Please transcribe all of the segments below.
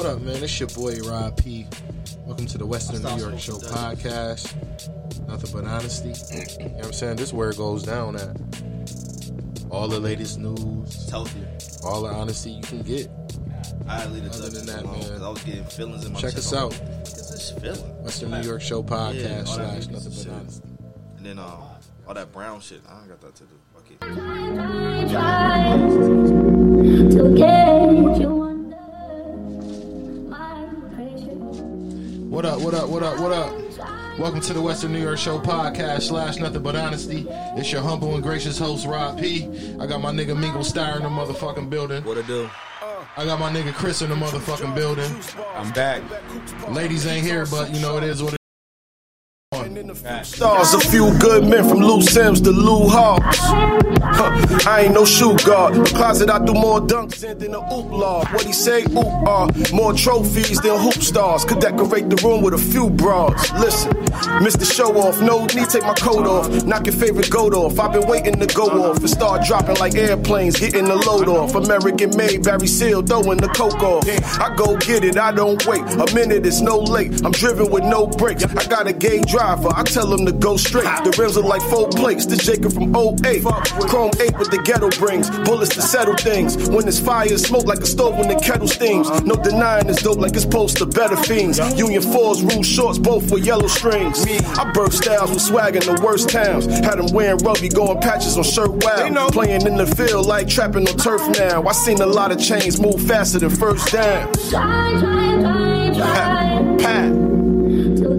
What up, man? It's your boy Rob P. Welcome to the Western New York Show podcast. Nothing but honesty. You know what I'm saying? This is where it goes down at. All the latest news, It's healthier. all the honesty you can get. I leave it Other up than that, long, man. 'cause I was getting feelings in my Check chest. us out. What is this feeling? Western New York Show podcast Yeah, slash nothing but shit. honesty. And then um, all that brown shit. I don't got that to do. Fuck it. Try to get you What up, what up, what up, what up? Welcome to the Western New York Show podcast slash nothing but honesty. It's your humble and gracious host, Rob P. I got my nigga Mingo Starr in the motherfucking building. What it do? I got my nigga Chris in the motherfucking building. I'm back. Ladies ain't here, but you know it is what it Stars, a few good men from Lou Sims to Lou Hawks. Huh, I ain't no shoe guard. A closet I do more dunks in than a oop log. What he say? Oop ah. More trophies than hoop stars. Could decorate the room with a few broads. Listen, Mr. Show Off, no need take my coat off. Knock your favorite goat off. I've been waiting to go off and start dropping like airplanes, getting the load off. American made, Barry Seal, throwing the coke off. I go get it, I don't wait. A minute is no late. I'm driven with no brakes. I got a gay driver, I tell him to go straight. The rims are like four plates. This Jacob from 08. Chrome 8 with the ghetto brings. Bullets to settle things. When it's fire, smoke like a stove when the kettle steams. No denying it's dope like it's supposed to better fiends. Union 4s, rule shorts, both with yellow strings. I birth styles with swag in the worst towns. Had them wearing rugby, going patches on shirt wow. Playing in the field like trapping on turf now. I seen a lot of chains move faster than first down. Try, try, try, try Pat. to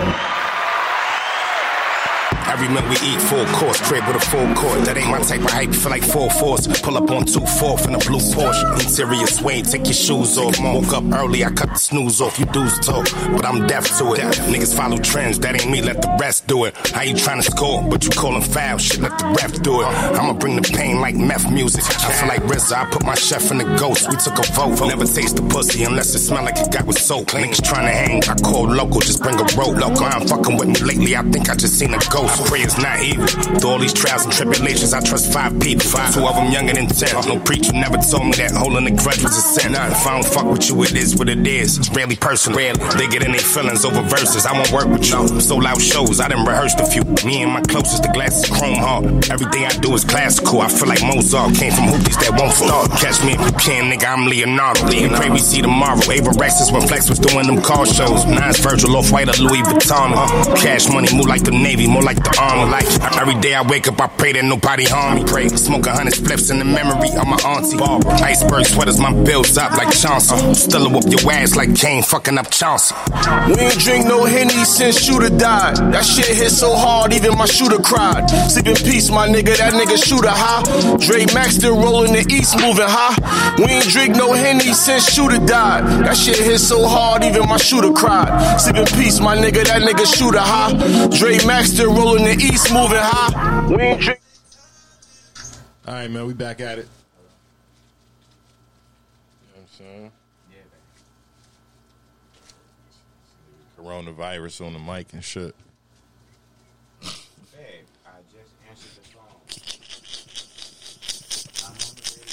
Every meal we eat, full course, crib with a full court. That ain't my type of hype, feel like full force. Pull up on 2 4 in a blue Porsche. Interior suede, take your shoes off. Woke up early, I cut the snooze off. You dudes talk, but I'm deaf to it. Niggas follow trends, that ain't me, let the rest do it. How you tryna score, but you callin' foul, shit, let the ref do it. I'ma bring the pain like meth music. I feel like RZA, I put my chef in the ghost. We took a vote, never taste the pussy unless it smell like it got with soap. Niggas tryna hang, I call local, just bring a rope. Local, I'm fucking with me lately, I think I just seen a ghost. I pray it's not evil. Through all these trials and tribulations, I trust five people. Five, two of them younger than ten. No preacher never told me that holding a grudge was a sin. If I don't fuck with you, it is what it is. It's rarely personal. They get in their feelings over verses. I won't work with you. Sold out shows, I done rehearsed a few. Me and my closest, the glasses chrome heart. Everything I do is classical. I feel like Mozart came from hoopies that won't start. Catch me if you can, nigga, I'm Leonardo. And pray we see tomorrow. Avirexes when Flex was doing them car shows. Nine's Virgil off white or Louis Vuitton. Uh, cash money, move like the Navy, more like the Like every day I wake up, I pray that nobody harm me. Pray, smoke a hundred spliffs in the memory of my auntie. Barbara. Iceberg sweaters, my bills up like Chauncey. Still whoop your ass like Kane fucking up Chauncey. We ain't drink no Henny since Shooter died. That shit hit so hard, even my shooter cried. Sleep in peace, my nigga, that nigga shooter high. Dre Max still rolling the east, moving high. We ain't drink no Henny since Shooter died. That shit hit so hard, even my shooter cried. Sleep in peace, my nigga, that nigga shooter high. Dre Max still rolling the east, moving high. We ain't drink. All right, man, we back at it. You know what I'm saying? Coronavirus on the mic and shit. Babe, I just answered the phone. I'm on the radio.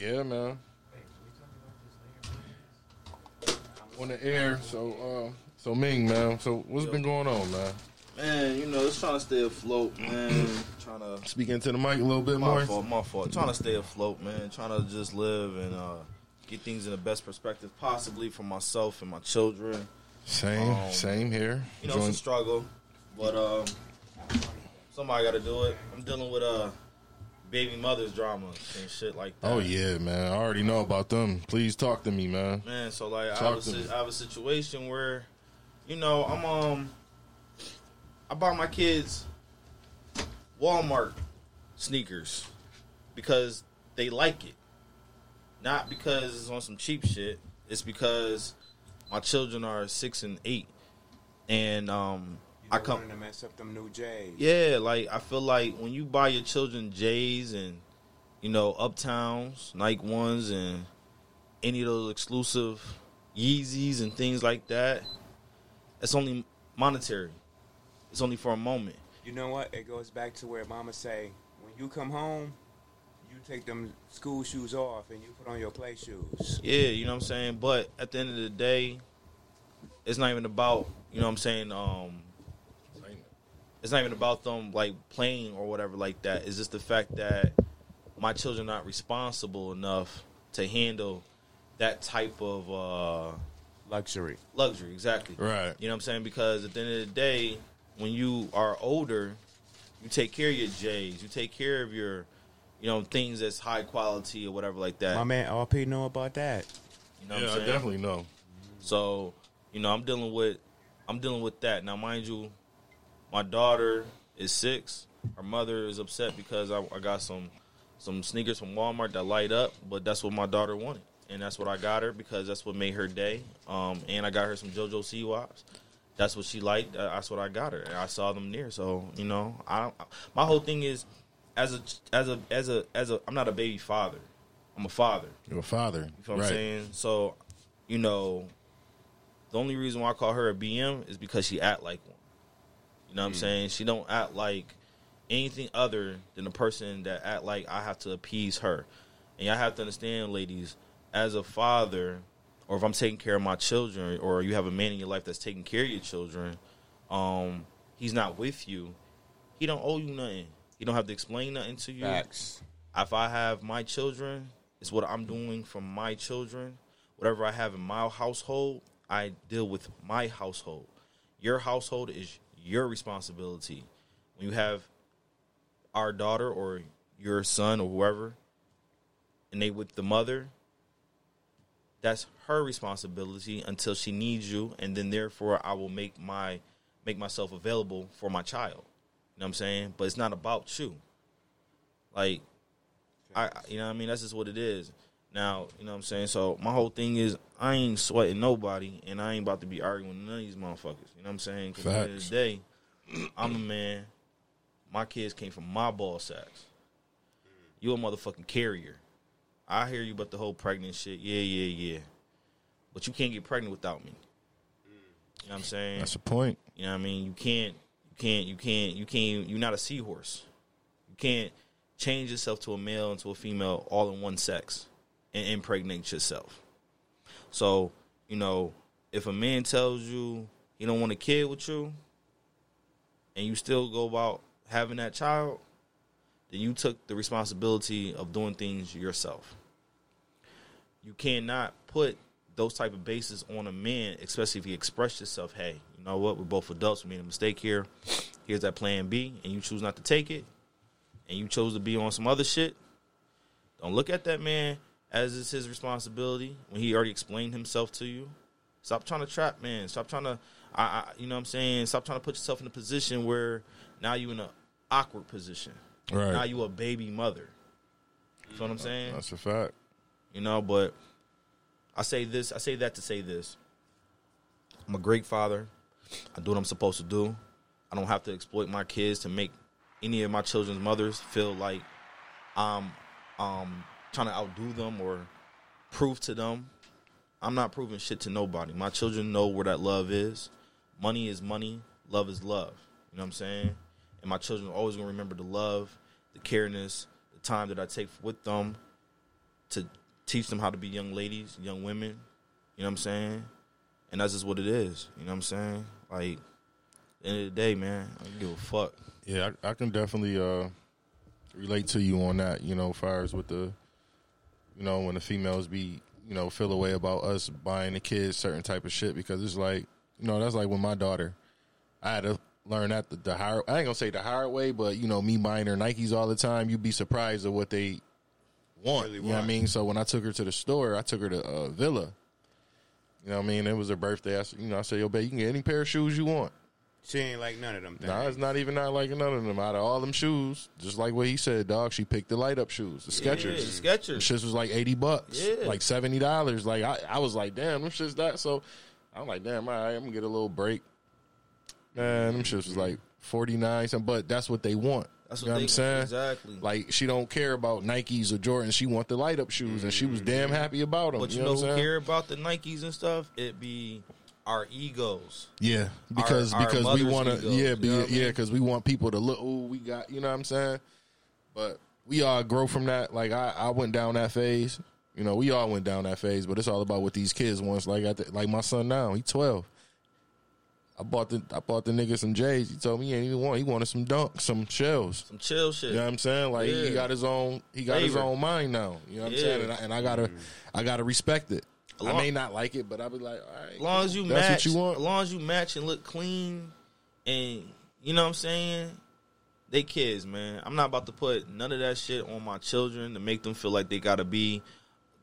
Yeah, man. On the air, so uh, so Ming, man. So what's been going on, man? Man, you know, just trying to stay afloat, man. trying to. Speaking into the mic a little bit My more. fault, my fault. Trying to stay afloat, man. Trying to just live and uh, get things in the best perspective, possibly for myself and my children. Same, Um, same here. You know, Join- it's a struggle, but um, somebody got to do it. I'm dealing with uh, baby mothers drama and shit like that. oh yeah, man. I already know about them. Please talk to me, man. man. So like, I have, a, si- I have a situation where, you know, I'm um, I bought my kids Walmart sneakers because they like it, not because it's on some cheap shit. It's because my children are six and eight, and um, I come to mess up them new J's. Yeah, like I feel like when you buy your children J's and you know Uptowns, Nike ones, and any of those exclusive Yeezys and things like that, it's only monetary. It's only for a moment. You know what? It goes back to where Mama say, when you come home, you take them school shoes off and you put on your play shoes. Yeah, you know what I'm saying. But at the end of the day, it's not even about you know what I'm saying. Um, it's not even about them like playing or whatever like that. It's just the fact that my children are not responsible enough to handle that type of uh, Luxury. luxury. Exactly. Right. You know what I'm saying? Because at the end of the day, when you are older, you take care of your J's. You take care of your, you know, things that's high quality or whatever like that. My man RP know about that. you know what yeah, I'm I saying? definitely know. So, you know, I'm dealing with I'm dealing with that. Now mind you, my daughter is six. Her mother is upset because I, I got some some sneakers from Walmart that light up, but that's what my daughter wanted. And that's what I got her because that's what made her day. Um, and I got her some JoJo Siwas. That's what she liked. That's what I got her. And I saw them near. So, you know, I my whole thing is as a as a as a as a I'm not a baby father. I'm a father. Your father. You feel what right. I'm saying? So, you know, the only reason why I call her a BM is because she act like one. You know what I'm saying? She don't act like anything other than a person that act like I have to appease her. And y'all have to understand, ladies, as a father, or if I'm taking care of my children, or you have a man in your life that's taking care of your children, um, he's not with you. He don't owe you nothing. He don't have to explain nothing to you Facts. if I have my children, it's what I'm doing for my children. Whatever I have in my household, I deal with my household. Your household is your responsibility. When you have our daughter or your son or whoever, and they with the mother, that's her responsibility until she needs you, and then therefore I will make my make myself available for my child. You know what I'm saying? But it's not about you. Like I, you know what I mean? That's just what it is. Now, you know what I'm saying? So my whole thing is I ain't sweating nobody and I ain't about to be arguing with none of these motherfuckers. You know what I'm saying? 'Cause at the end of the day, I'm a man. My kids came from my ball sacks. You a motherfucking carrier. I hear you about the whole pregnant shit. Yeah, yeah, yeah. But you can't get pregnant without me. You know what I'm saying? That's the point. You know what I mean? You can't, you can't, you can't, you can't. You're not a seahorse. You can't change yourself to a male and to a female all in one sex and impregnate yourself. So you know, if a man tells you he don't want a kid with you, and you still go about having that child, then you took the responsibility of doing things yourself. You cannot put those type of bases on a man, especially if he expressed yourself, hey, you know what, we're both adults, we made a mistake here. Here's that plan B, and you choose not to take it, and you chose to be on some other shit. Don't look at that man as it's his responsibility when he already explained himself to you. Stop trying to trap man. Stop trying to, I, I, you know what I'm saying? Stop trying to put yourself in a position where now you're in an awkward position. Right. Now you a baby mother. You know what I'm saying? That's a fact. you know but i say this i say that to say this i'm a great father i do what i'm supposed to do i don't have to exploit my kids to make any of my children's mothers feel like i'm um trying to outdo them or prove to them i'm not proving shit to nobody my children know where that love is money is money love is love you know what i'm saying and my children are always to remember the love the careness the time that i take with them to teach them how to be young ladies, young women. You know what I'm saying? And that's just what it is. You know what I'm saying? Like, end of the day, man, I don't give a fuck. Yeah, I, I can definitely uh, relate to you on that. You know, fires with the, you know, when the females be, you know, feel away about us buying the kids certain type of shit because it's like, you know, that's like when my daughter, I had to learn that the, the hard. I ain't gonna say the hard way, but you know, me buying her Nikes all the time, you'd be surprised at what they want. Really you know what I mean? So when I took her to the store, I took her to uh, Villa. You know what I mean? It was her birthday. I, you know, I said, "Yo, babe, you can get any pair of shoes you want." She ain't like none of them things. Nah, it's not even not like none of them. Out of all them shoes, just like what he said, dog, she picked the light up shoes, the Yeah, Skechers. the Skechers. Shits was like eighty bucks, Yeah. like seventy dollars. Like I, I was like, damn, them shits that. So I'm like, damn, all right, I'm gonna get a little break. man, them shits was mm-hmm. like forty nine. But that's what they want. That's you what know what I'm saying. exactly. Like she don't care about Nikes or Jordans. She want the light up shoes, and she was damn mm-hmm. happy about them. But you, know, know, who saying? care about the Nikes and stuff? It be our egos. Yeah, because our because we want to yeah you be, know what I yeah mean? because we want people to look. Oh, we got you know what I'm saying. But we all grow from that. Like I, I went down that phase. You know, we all went down that phase. But it's all about what these kids want. Like I th- like my son now, he 12. I bought the I bought the nigga some J's. He told me he ain't even want. He wanted some dunk, some shells. Some chill shit. You know what I'm saying? Like he got his own. He got his own mind now. You know what I'm saying? And I, and I gotta, I gotta respect it. I may not like it, but I'll be like, all right. As long as you that's match, what you want. as long as you match and look clean, and you know what I'm saying, they kids, man. I'm not about to put none of that shit on my children to make them feel like they gotta be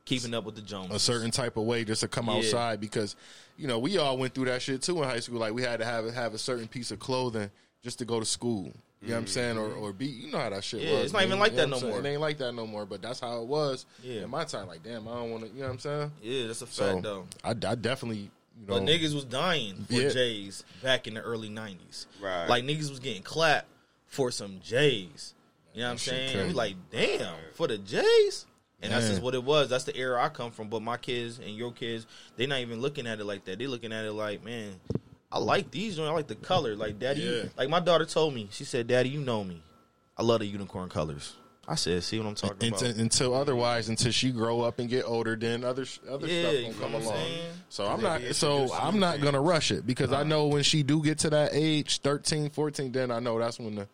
keeping up with the Joneses. a certain type of way just to come Yeah. outside because you know we all went through that shit too in high school. Like we had to have have a certain piece of clothing just to go to school. You know what I'm saying? Or mm-hmm. or be you know how that shit Yeah, was. it's not man. even like You know that no saying? more. It ain't like that no more. But that's how it was Yeah. in my time. Like damn, I don't want to. You know what I'm saying? Yeah, that's a fact So though. I, I definitely you know But niggas was dying for Yeah. J's back in the early '90s. Right. Like niggas was getting clapped for some J's. You know what I'm That shit saying? crazy. We like, damn, for the J's. And that's just what it was. That's the era I come from. But my kids and your kids, they're not even looking at it like that. They're looking at it like, man, I like these. I like the color. Like, daddy, Yeah. like my daughter told me. She said, "Daddy, you know me. I love the unicorn colors." I said, "See what I'm talking until, about?" until otherwise, until she grow up and get older, then other other Yeah, stuff gonna come along. So I'm not. So I'm not gonna rush it because I know when she do get to that age, 13, 14, then I know that's when the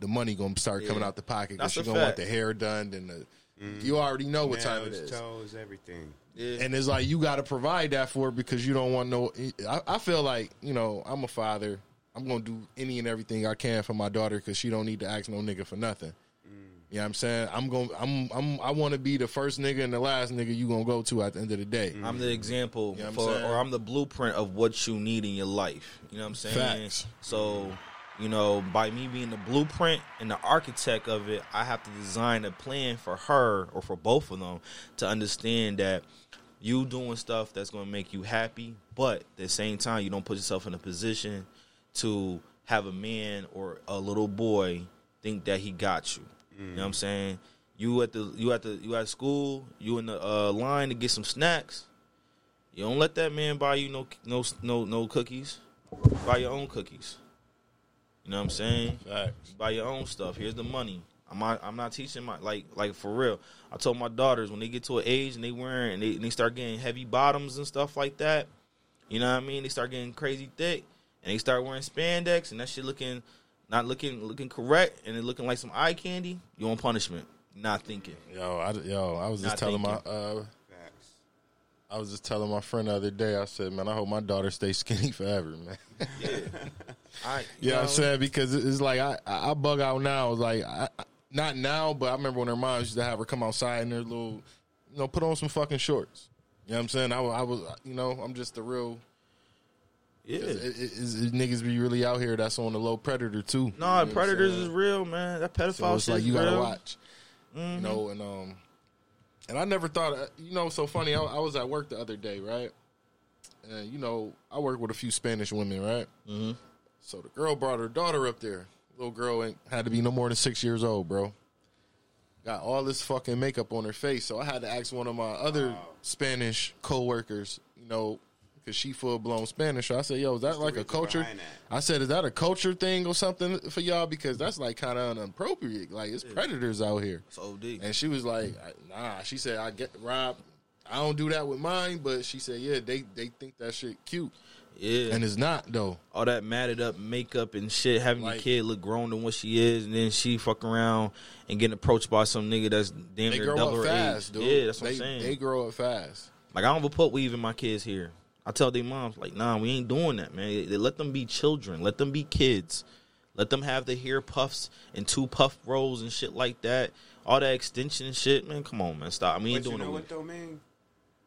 the, money gonna start coming out the pocket because That's she gonna want the hair done and the. Mm-hmm. You already know what time it is. Nails, toes, everything. yeah. And it's like you got to provide that for her because you don't want no. I, I feel like you know I'm a father. I'm gonna do any and everything I can for my daughter because she don't need to ask no nigga for nothing. Mm. You know what I'm saying? I'm going. to I'm. I'm. I want to be the first nigga and the last nigga you gonna go to at the end of the day. Mm. I'm the example You know what I'm or I'm the blueprint of what you need in your life. You know what I'm saying? Facts. So, you know, by me being the blueprint and the architect of it, I have to design a plan for her or for both of them to understand that you doing stuff that's going to make you happy, but at the same time, you don't put yourself in a position to have a man or a little boy think that he got you. You know what I'm saying? You at the you at the you at school, you in the uh, line to get some snacks. You don't let that man buy you no no no no cookies. Buy your own cookies. You know what I'm saying? Facts. Buy your own stuff. Here's the money. I'm not, I'm not teaching my like like for real. I told my daughters when they get to an age and they wearing and they, and they start getting heavy bottoms and stuff like that. You know what I mean? They start getting crazy thick and they start wearing spandex and that shit looking not looking looking correct and it looking like some eye candy. You on punishment? Not thinking. Yo, I, yo, I was just Not telling my. Uh. I was just telling my friend the other day. I said, man, I hope my daughter stays skinny forever, man. I You know what I'm saying? Because it's like I, I I bug out now. It's like I, I- not now, but I remember when her mom used to have her come outside in her little, you know, put on some fucking shorts. You know what I'm saying? I, I was, you know, I'm just the real. Yeah. It, it, it's- it- niggas be really out here. That's on the low predator too. You know No, what I'm predators is real, man. That pedophile So it's shit like you gotta real. watch. You know, and um, and I never thought. uh, You know, so funny. I, I was at work the other day, right? And you know, I work with a few Spanish women, right? Mm-hmm. So the girl brought her daughter up there. Little girl ain't had to be no more than six years old, bro. Got all this fucking makeup on her face, so I had to ask one of my other Spanish coworkers, you know, because she full blown Spanish. So I said, "Yo, is that the like a culture?" I said, "Is that a culture thing or something for y'all? Because that's like kind of inappropriate. Like it's predators out here." It's OD. And she was like, "Nah." She said, "I get Rob. I don't do that with mine." But she said, "Yeah, they they think that shit cute, yeah. and it's not though." all that matted up makeup and shit, having Like- your kid look grown than what she is, and then she fuck around and getting approached by some nigga that's damn They near grow double up her fast, age. dude. Yeah, that's what they, I'm saying. They grow up fast. like I don't even put weave in my kids here. I tell their moms like, nah, we ain't doing that, man. They, they let them be children, let them be kids, let them have the hair puffs and two puff rolls and shit like that. All that extension shit, man. Come on, man, stop. We ain't But you know it. what though, man?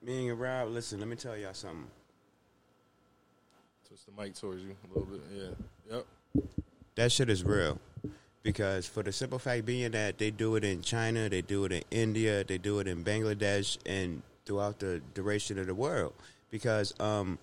Me and Rob, listen, let me tell y'all something. Twist the mic towards you a little bit. Yeah. Yep. That shit is real. Because for the simple fact being that they do it in China, they do it in India, they do it in Bangladesh and throughout the duration of the world. Because um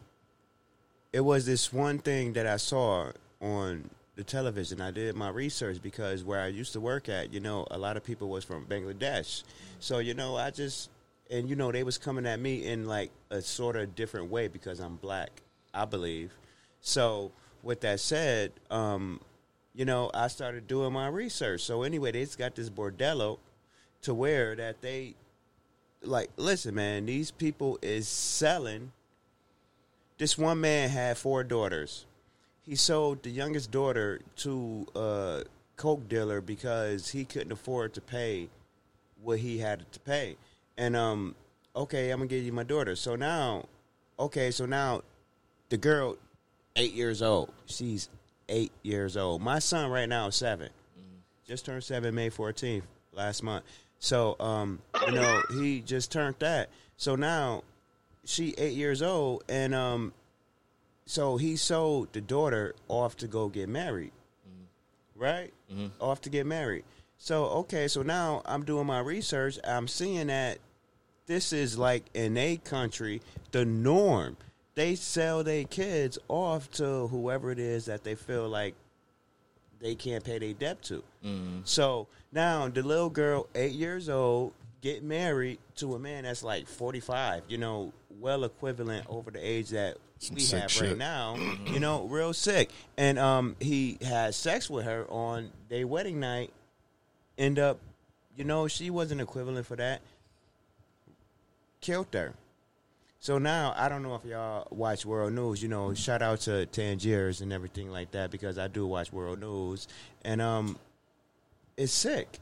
it was this one thing that I saw on the television. I did my research because where I used to work at, you know, a lot of people was from Bangladesh. So, you know, I just and you know, they was coming at me in like a sort of different way because I'm black, I believe. So, with that said, um, you know, I started doing my research. So anyway, they just got this bordello to where that they like listen, man, these people is selling this one man had four daughters. He sold the youngest daughter to a coke dealer because he couldn't afford to pay what he had to pay. And um, okay, I'm gonna give you my daughter. So now, okay, so now the girl, eight years old. She's eight years old. My son right now is 7 Just turned seven May 14th last month. So um, you know, he just turned that. So now she eight years old, and um, so he sold the daughter off to go get married, right? Off to get married. So okay, so now I'm doing my research. I'm seeing that this is like in a country the norm. They sell their kids off to whoever it is that they feel like they can't pay their debt to. So now the little girl, eight years old, get married to a man that's like forty five. You know, well equivalent over the age that we have shit. right now. You know, real sick. And um, he had sex with her on their wedding night. End up, you know, she wasn't equivalent for that. Killed her. So now I don't know if y'all watch World News. You know, shout out to Tangiers and everything like that because I do watch World News, and um, it's sick.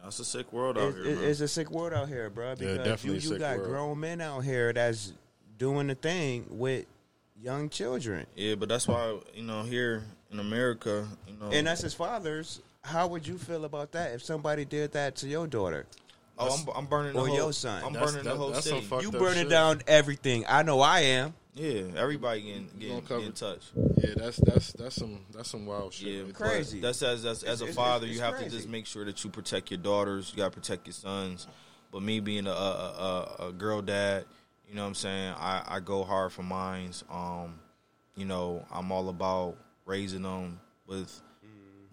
No, it's a sick world out It- here, it- man. it's a sick world out here, bro. Because definitely you, a you sick got world. grown men out here that's doing the thing with young children, yeah, but that's why you know here in America, you know, and that's his fathers. How would you feel about that if somebody did that to your daughter? Oh, I'm, I'm burning the whole, your son. I'm That's- burning that- the whole that's some city. fucked You up burning shit. down everything. I know I am. Yeah, everybody getting getting, gonna cover- get in touch. Yeah, that's that's that's some that's some wild shit. Yeah, right but Crazy. That's as as, as a It's- father, it's- you it's have to crazy. just make sure that you protect your daughters. You got to protect your sons. But me being a, a, a, a girl dad, you know what I'm saying. I, I go hard for mines. Um, you know, I'm all about raising them with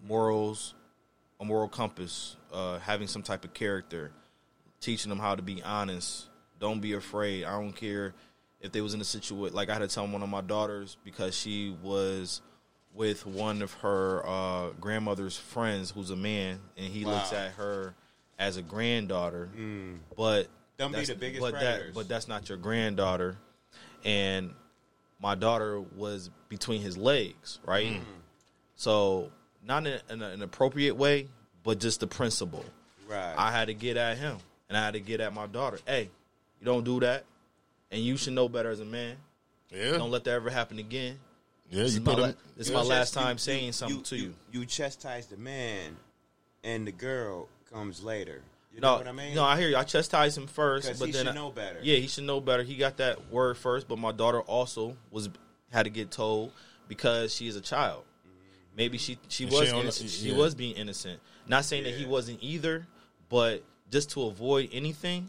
morals, a moral compass, uh, having some type of character, teaching them how to be honest. Don't be afraid. I don't care if they was in a situation like I had to tell one of my daughters because she was with one of her uh, grandmother's friends who's a man and he looks at her as a granddaughter but Them be that's- the biggest but predators. that but that's not your granddaughter and my daughter was between his legs right so not in an, an appropriate way but just the principle Right. I had to get at him, and I had to get at my daughter. Hey, you don't do that, and you should know better as a man. Yeah, Don't let that ever happen again. yeah. This You is my, put la- them. this is yeah. my last Chast- time saying something to you. You chastise the man, and the girl comes later. You know No, what I mean? no, I hear you. I chastise him first, but he then should I- know better. Yeah, he should know better. He got that word first, but my daughter also was had to get told because she is a child. Maybe she she And was don't- innocent. she yeah. was being innocent. Not saying that he wasn't either, but just to avoid anything,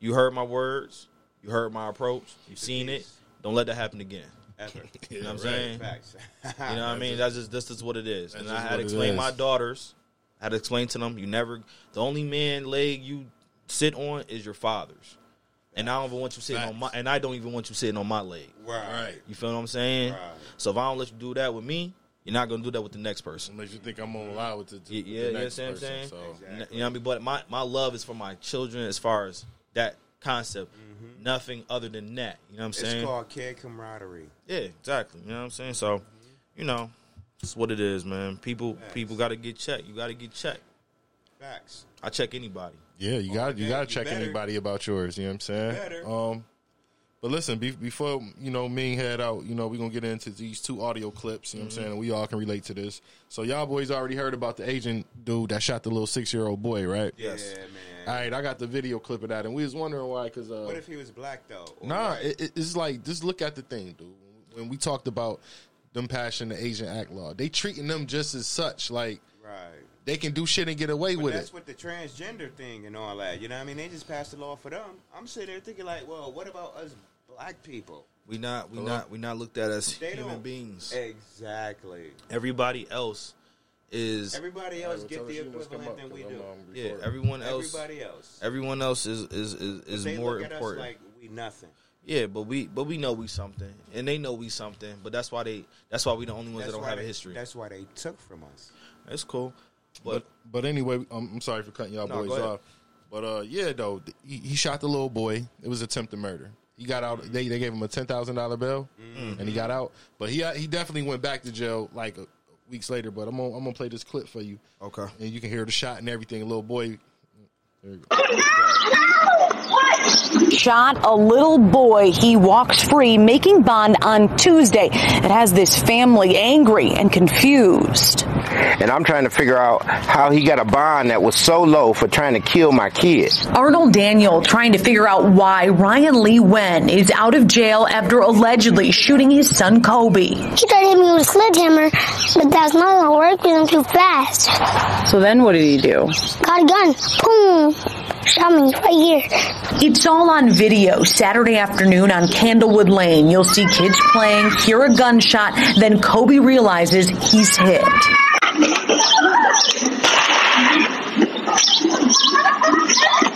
you heard my words, you heard my approach, you've seen it. Don't let that happen again. Ever. You know what I'm saying? Facts. You know what I mean? That's just this is what it is. That's And I had to explain my daughters. I had to explain to them, you never the only man leg you sit on is your father's. And I don't even want you sitting on my and I don't even want you sitting on my leg. right. You feel what I'm saying? Right. So if I don't let you do that with me, you're not gonna do that with the next person. Unless you think I'm gonna allow it to. to Yeah, the yeah, you next understand what I'm person, saying? So Exactly. You know what I mean? But my, my love is for my children as far as that concept. Nothing other than that. You know what I'm Mm-hmm. It's called care camaraderie. Yeah, exactly. You know what I'm saying? So, you know, it's what it is, man. People Facts. people got to get checked. You got to get checked. Facts. I check anybody. yeah, you got you yeah, got you to check better. anybody about yours. You know what I'm saying? better. Um, but listen, be, before you know me head out, you know we gonna get into these two audio clips. You know what I'm saying? And we all can relate to this. So y'all boys already heard about the agent dude that shot the little six year old boy, right? Yes. Yeah, man. All right, I got the video clip of that, and we was wondering why, because uh, What if he was black though? Nah, it, it- it's like just look at the thing, dude. When we talked about them passing the Asian Act law, they treating them just as such. Like right. they can do shit and get away But with that's it. what the transgender thing and all that. You know what I mean? They just passed the law for them. I'm sitting there thinking like, well, what about us black people. We not we Hello? not we not looked at as They human don't- beings. Exactly. Everybody else is Everybody else get the equivalent than we do. yeah. Everyone else. Everybody else. Everyone else is is is, is they more look at important. us like we nothing. yeah, but we but we know we something, and they know we something. But that's why they that's why we the only ones that don't why have a history. That's why they took from us. That's cool. But But but anyway, um, I'm sorry for cutting y'all No, boys go ahead. off. But uh, yeah, though th- he, he shot the little boy. It was attempted murder. He got out. They, they gave him a ten thousand dollar bill, Mm-hmm. and he got out. But he he definitely went back to jail like weeks later. But I'm gonna I'm gonna play this clip for you, okay. and you can hear the shot and everything. A little boy. There you go. shot a little boy. He walks free, making bond on Tuesday. It has this family angry and confused. and I'm trying to figure out how he got a bond that was so low for trying to kill my kid. Arnold Daniel trying to figure out why Ryan Lee Wen is out of jail after allegedly shooting his son Kobe. He tried to hit me with a sledgehammer, but that's not gonna work because I'm too fast. So then what did he do? Got a gun. Boom. Me right here. It's all on video Saturday afternoon on Candlewood Lane. You'll see kids playing, hear a gunshot, then Kobe realizes he's hit.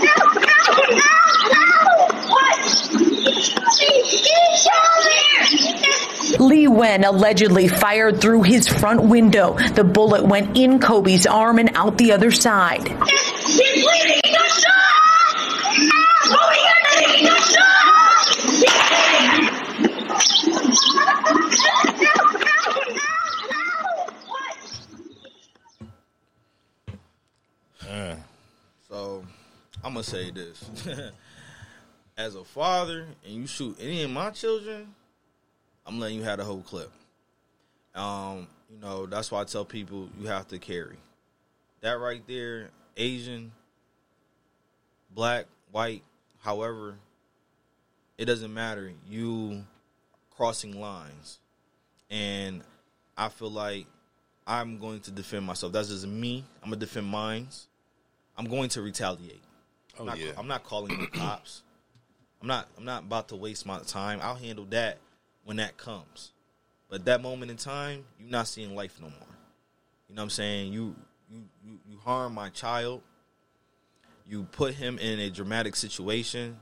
Lee Wen allegedly fired through his front window. The bullet went in Kobe's arm and out the other side. So I'm gonna say this: as a father, and you shoot any of my children, I'm letting you have the whole clip. Um, you know that's why I tell people you have to carry that right there. Asian, black, white, however, it doesn't matter. You crossing lines, and I feel like I'm going to defend myself. That's just me. I'm gonna defend mines. I'm going to retaliate. I'm, Oh, not, yeah. I'm not calling the cops. I'm not. I'm not about to waste my time. I'll handle that when that comes. But that moment in time, you're not seeing life no more. You know what I'm saying? You you you, you harm my child. You put him in a dramatic situation,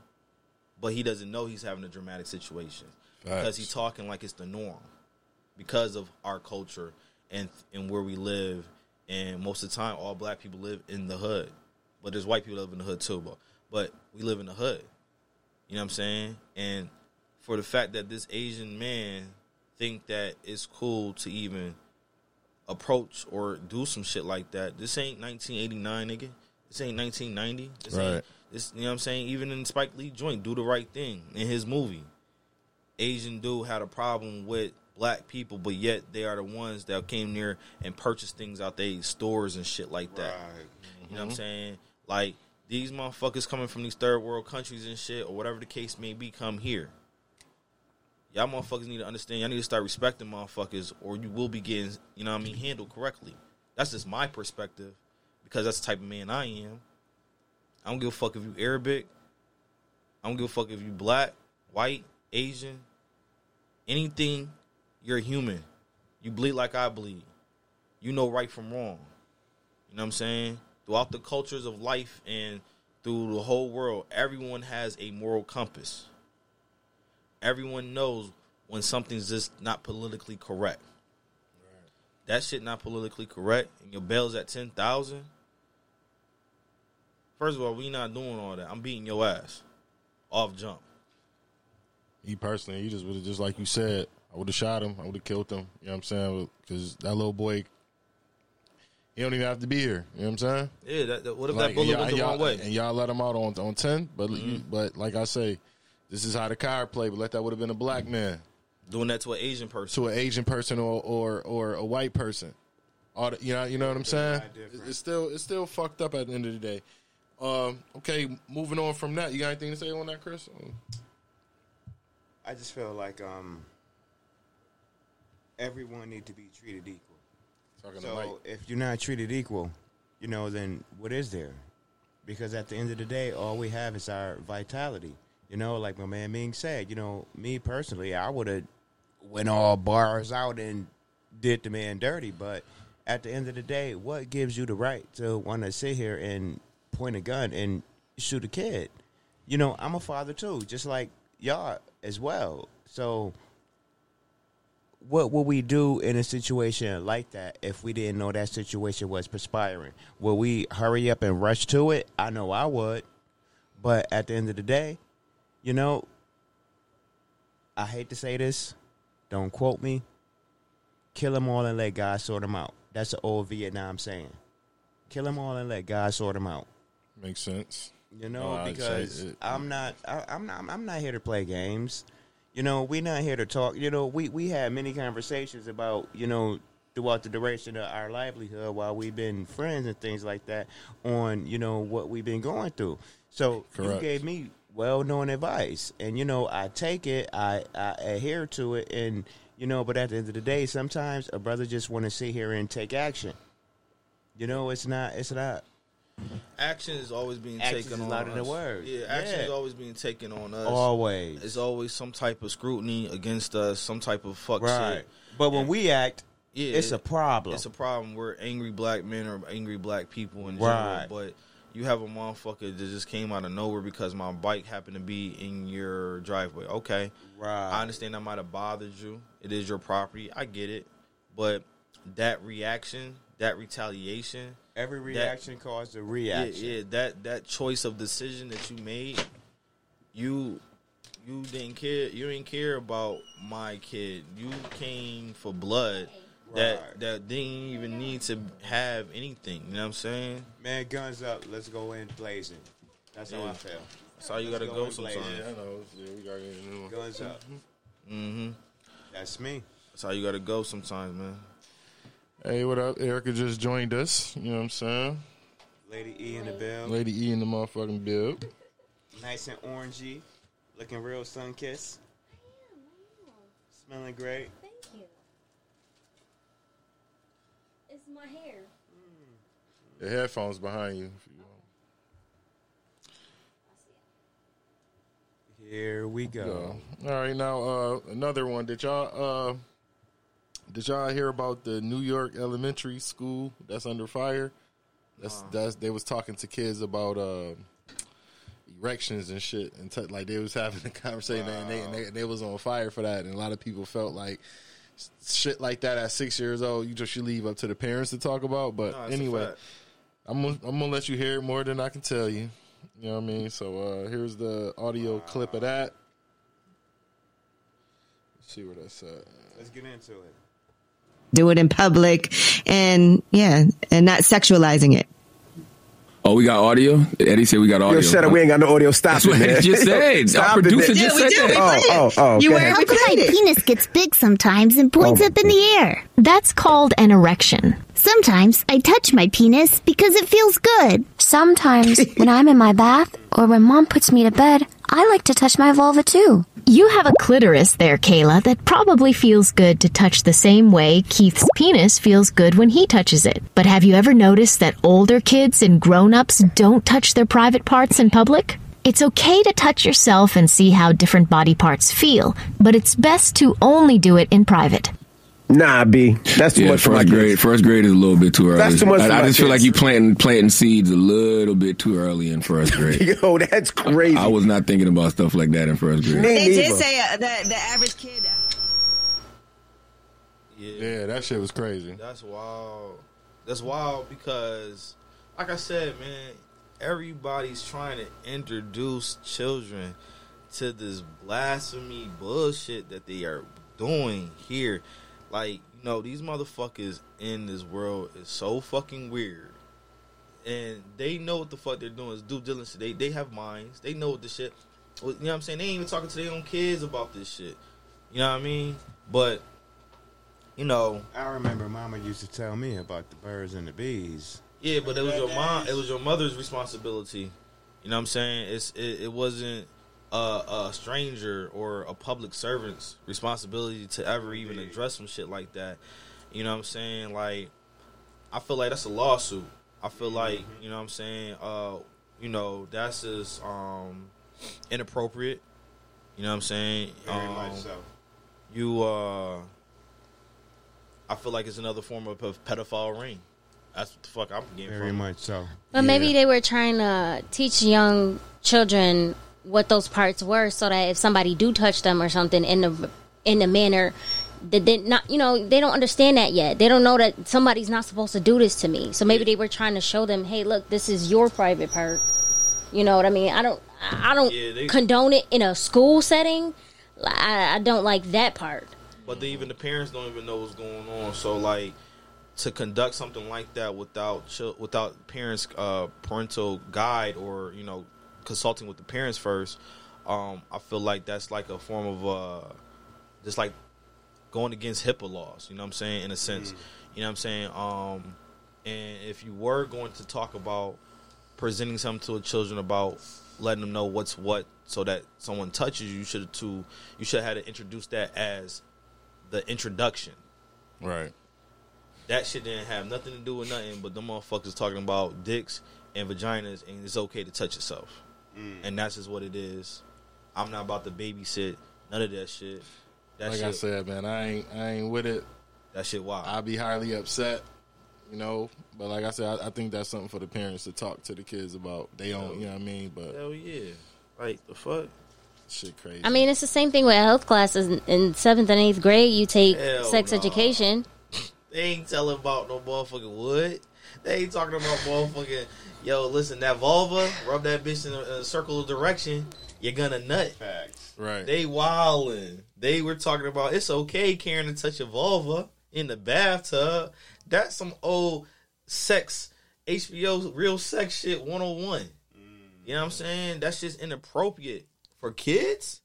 but he doesn't know he's having a dramatic situation because he's talking like it's the norm because of our culture and and where we live. And most of the time, all black people live in the hood, but there's white people that live in the hood too. But but we live in the hood. You know what I'm saying? And for the fact that this Asian man think that it's cool to even approach or do some shit like that. This ain't 1989, nigga. This ain't 1990. This Right. ain't this. You know what I'm saying? Even in Spike Lee joint, do the right thing in his movie. Asian dude had a problem with black people, but yet they are the ones that came near and purchased things out their stores and shit like that. You know what I'm saying? Like these motherfuckers coming from these third world countries and shit, or whatever the case may be, come here. Y'all motherfuckers need to understand. Y'all need to start respecting motherfuckers, or you will be getting, you know what I mean, handled correctly. That's just my perspective, because that's the type of man I am. I don't give a fuck if you Arabic. I don't give a fuck if you black, white, Asian, anything. You're human. You bleed like I bleed. You know right from wrong. You know what I'm saying? Throughout the cultures of life and through the whole world, everyone has a moral compass. Everyone knows when something's just not politically correct. That shit not politically correct, and your bail's at ten thousand. First of all, we not doing all that. I'm beating your ass off jump. He personally, he just would have just like you said. I would have shot him. I would have killed him. You know what I'm saying? Because that little boy, he don't even have to be here. You know what I'm saying? Yeah, that, that, what if Like, that bullet went the wrong way? And y'all let him out on on ten, but Mm-hmm. but like I say, this is how the card played, But let that would have been a black man Doing that to an Asian person. to an Asian person or or, or a white person. All the, you know, you know what I'm saying? It's, it's still it's still fucked up at the end of the day. Um, okay, moving on from that, you got anything to say on that, Chris? I just feel like um, everyone need to be treated equal. Talking to So if you're not treated equal, you know, then what is there? Because at the end of the day, all we have is our vitality. You know, like my man Ming said, you know, me personally, I would have went all bars out and did the man dirty. But at the end of the day, what gives you the right to want to sit here and point a gun and shoot a kid? You know, I'm a father too, just like y'all as well. So, what would we do in a situation like that if we didn't know that situation was perspiring? Would we hurry up and rush to it? I know I would. But at the end of the day, you know, I hate to say this. Don't quote me. Kill them all and let God sort them out. That's an old Vietnam saying. Kill them all and let God sort them out. Makes sense. You know, No, because it- I'm not, I, I'm not, I'm not here to play games. You know, we're not here to talk. You know, we we had many conversations about, you know, throughout the duration of our livelihood while we've been friends and things like that on, you know, what we've been going through. So Correct. you gave me well known advice, and you know, I take it, I, I adhere to it, and you know, but at the end of the day, sometimes a brother just want to sit here and take action. You know, it's not, it's not. Action is always being Action taken is on louder than us. words. Yeah, action Yeah. is always being taken on us. Always. It's always some type of scrutiny against us, some type of fuck Right. shit. But when And- we act, Yeah, it's a problem. It's a problem. We're angry black men or angry black people in Right. general. But you have a motherfucker that just came out of nowhere because my bike happened to be in your driveway. Okay, Right. I understand that might have bothered you. It is your property. I get it. But that reaction, that retaliation, Every that- reaction caused a yeah, reaction. yeah, that that choice of decision that you made, you you didn't care. You didn't care about my kid. You came for blood that Right. that didn't even need to have anything. You know what I'm saying? Man, guns up. Let's go in blazing. That's how I feel. That's how you Let's gotta go go sometimes. blazing. I know. Yeah, we gotta get a new one. Guns up. hmm That's me. That's how you gotta go sometimes, man. Hey, what up? Erica just joined us. You know what I'm saying? Lady E in the bill. Lady E in the motherfucking bill. Nice and orangey. Looking real sun kissed. Smelling great. Thank you. It's my hair. The headphones behind you. If you want. Here we go. All right, now uh, another one. Did y'all uh, did y'all hear about the New York elementary school that's under fire? That's that's they was talking to kids about uh, erections and shit, and t- like they was having a conversation, and, they, and they they was on fire for that, and a lot of people felt like s- shit like that at six years old, you just should leave up to the parents to talk about. But No, anyway. I'm gonna, I'm gonna let you hear it more than I can tell you. You know what I mean? So uh, here's the audio clip of that. Let's see where that's at. Let's get into it. do it in public and yeah, and not sexualizing it. Oh, we got audio. Eddie said we got audio. Yo, shut up. We ain't got no audio. Stop That's it, what man. Eddie just said. Stop Our it, producer man. just said that. Oh, oh, oh. You go were ahead. How come my penis gets big sometimes and points Oh, up in the air? That's called an erection. Sometimes I touch my penis because it feels good. Sometimes, when I'm in my bath or when mom puts me to bed, I like to touch my vulva too. You have a clitoris there, Kayla, that probably feels good to touch the same way Keith's penis feels good when he touches it. But have you ever noticed that older kids and grown-ups don't touch their private parts in public? It's okay to touch yourself and see how different body parts feel, but it's best to only do it in private. Nah, B. That's too Yeah, much for my first grade. kids. First grade is a little bit too early. That's too much I, for I my just feel like you planting planting seeds a little bit too early in first grade. Yo, that's crazy. I was not thinking about stuff like that in first grade. Me They did say uh, the the average kid. Yeah, Yeah, that shit was crazy. That's wild. That's wild because, like I said, man, everybody's trying to introduce children to this blasphemy bullshit that they are doing here. Like, you know, these motherfuckers in this world is so fucking weird. And they know what the fuck they're doing. It's due diligence. They they have minds. They know what the shit. You know what I'm saying? They ain't even talking to their own kids about this shit. You know what I mean? But you know, I remember Mama used to tell me about the birds and the bees. Yeah, but it was your mom. It was your mother's responsibility. You know what I'm saying? It's it, it wasn't a, a stranger or a public servant's responsibility to ever even address some shit like that. You know what I'm saying? Like, I feel like that's a lawsuit. I feel like you know what I'm saying. Uh, you know that's just um, inappropriate. You know what I'm saying? Very Um, much so. You, uh, I feel like it's another form of, of pedophile ring. That's what the fuck I'm getting Very from. it. much so. But maybe they were trying to teach young children what those parts were, so that if somebody do touch them or something in the in the manner that they not, you know, they don't understand that yet. They don't know that somebody's not supposed to do this to me. So maybe they were trying to show them, hey, look, this is your private part. You know what I mean? I don't, I don't Yeah, they- condone it in a school setting. I, I don't like that part. But they, even the parents don't even know what's going on. So like to conduct something like that without without parents uh, parental guide or you know consulting with the parents first, um, I feel like that's like a form of uh, just like going against HIPAA laws. You know what I'm saying? In a sense, you know what I'm saying. Um, and if you were going to talk about presenting something to a children about letting them know what's what so that someone touches you, you should to you should have had to introduce that as the introduction. Right. That shit didn't have nothing to do with nothing but them motherfuckers talking about dicks and vaginas and it's okay to touch yourself. And that's just what it is. I'm not about to babysit none of that shit. That like shit I said, man, I ain't I ain't with it. that shit wild. I'd be highly upset, you know. But like I said, I, I think that's something for the parents to talk to the kids about. They don't, you know what I mean? But Hell yeah. Like the fuck? shit crazy. I mean, it's the same thing with health classes. In- In seventh and eighth grade, you take Hell sex no. education. They ain't telling about no motherfucking wood. They ain't talking about motherfucking yo. Listen, that vulva, rub that bitch in a, a circle of direction. You're gonna nut. Facts. right. They wildin'. They were talking about it's okay, carrying a touch of vulva in the bathtub. That's some old sex HBO real sex shit 101. You know what I'm mm. saying? That's just inappropriate for kids.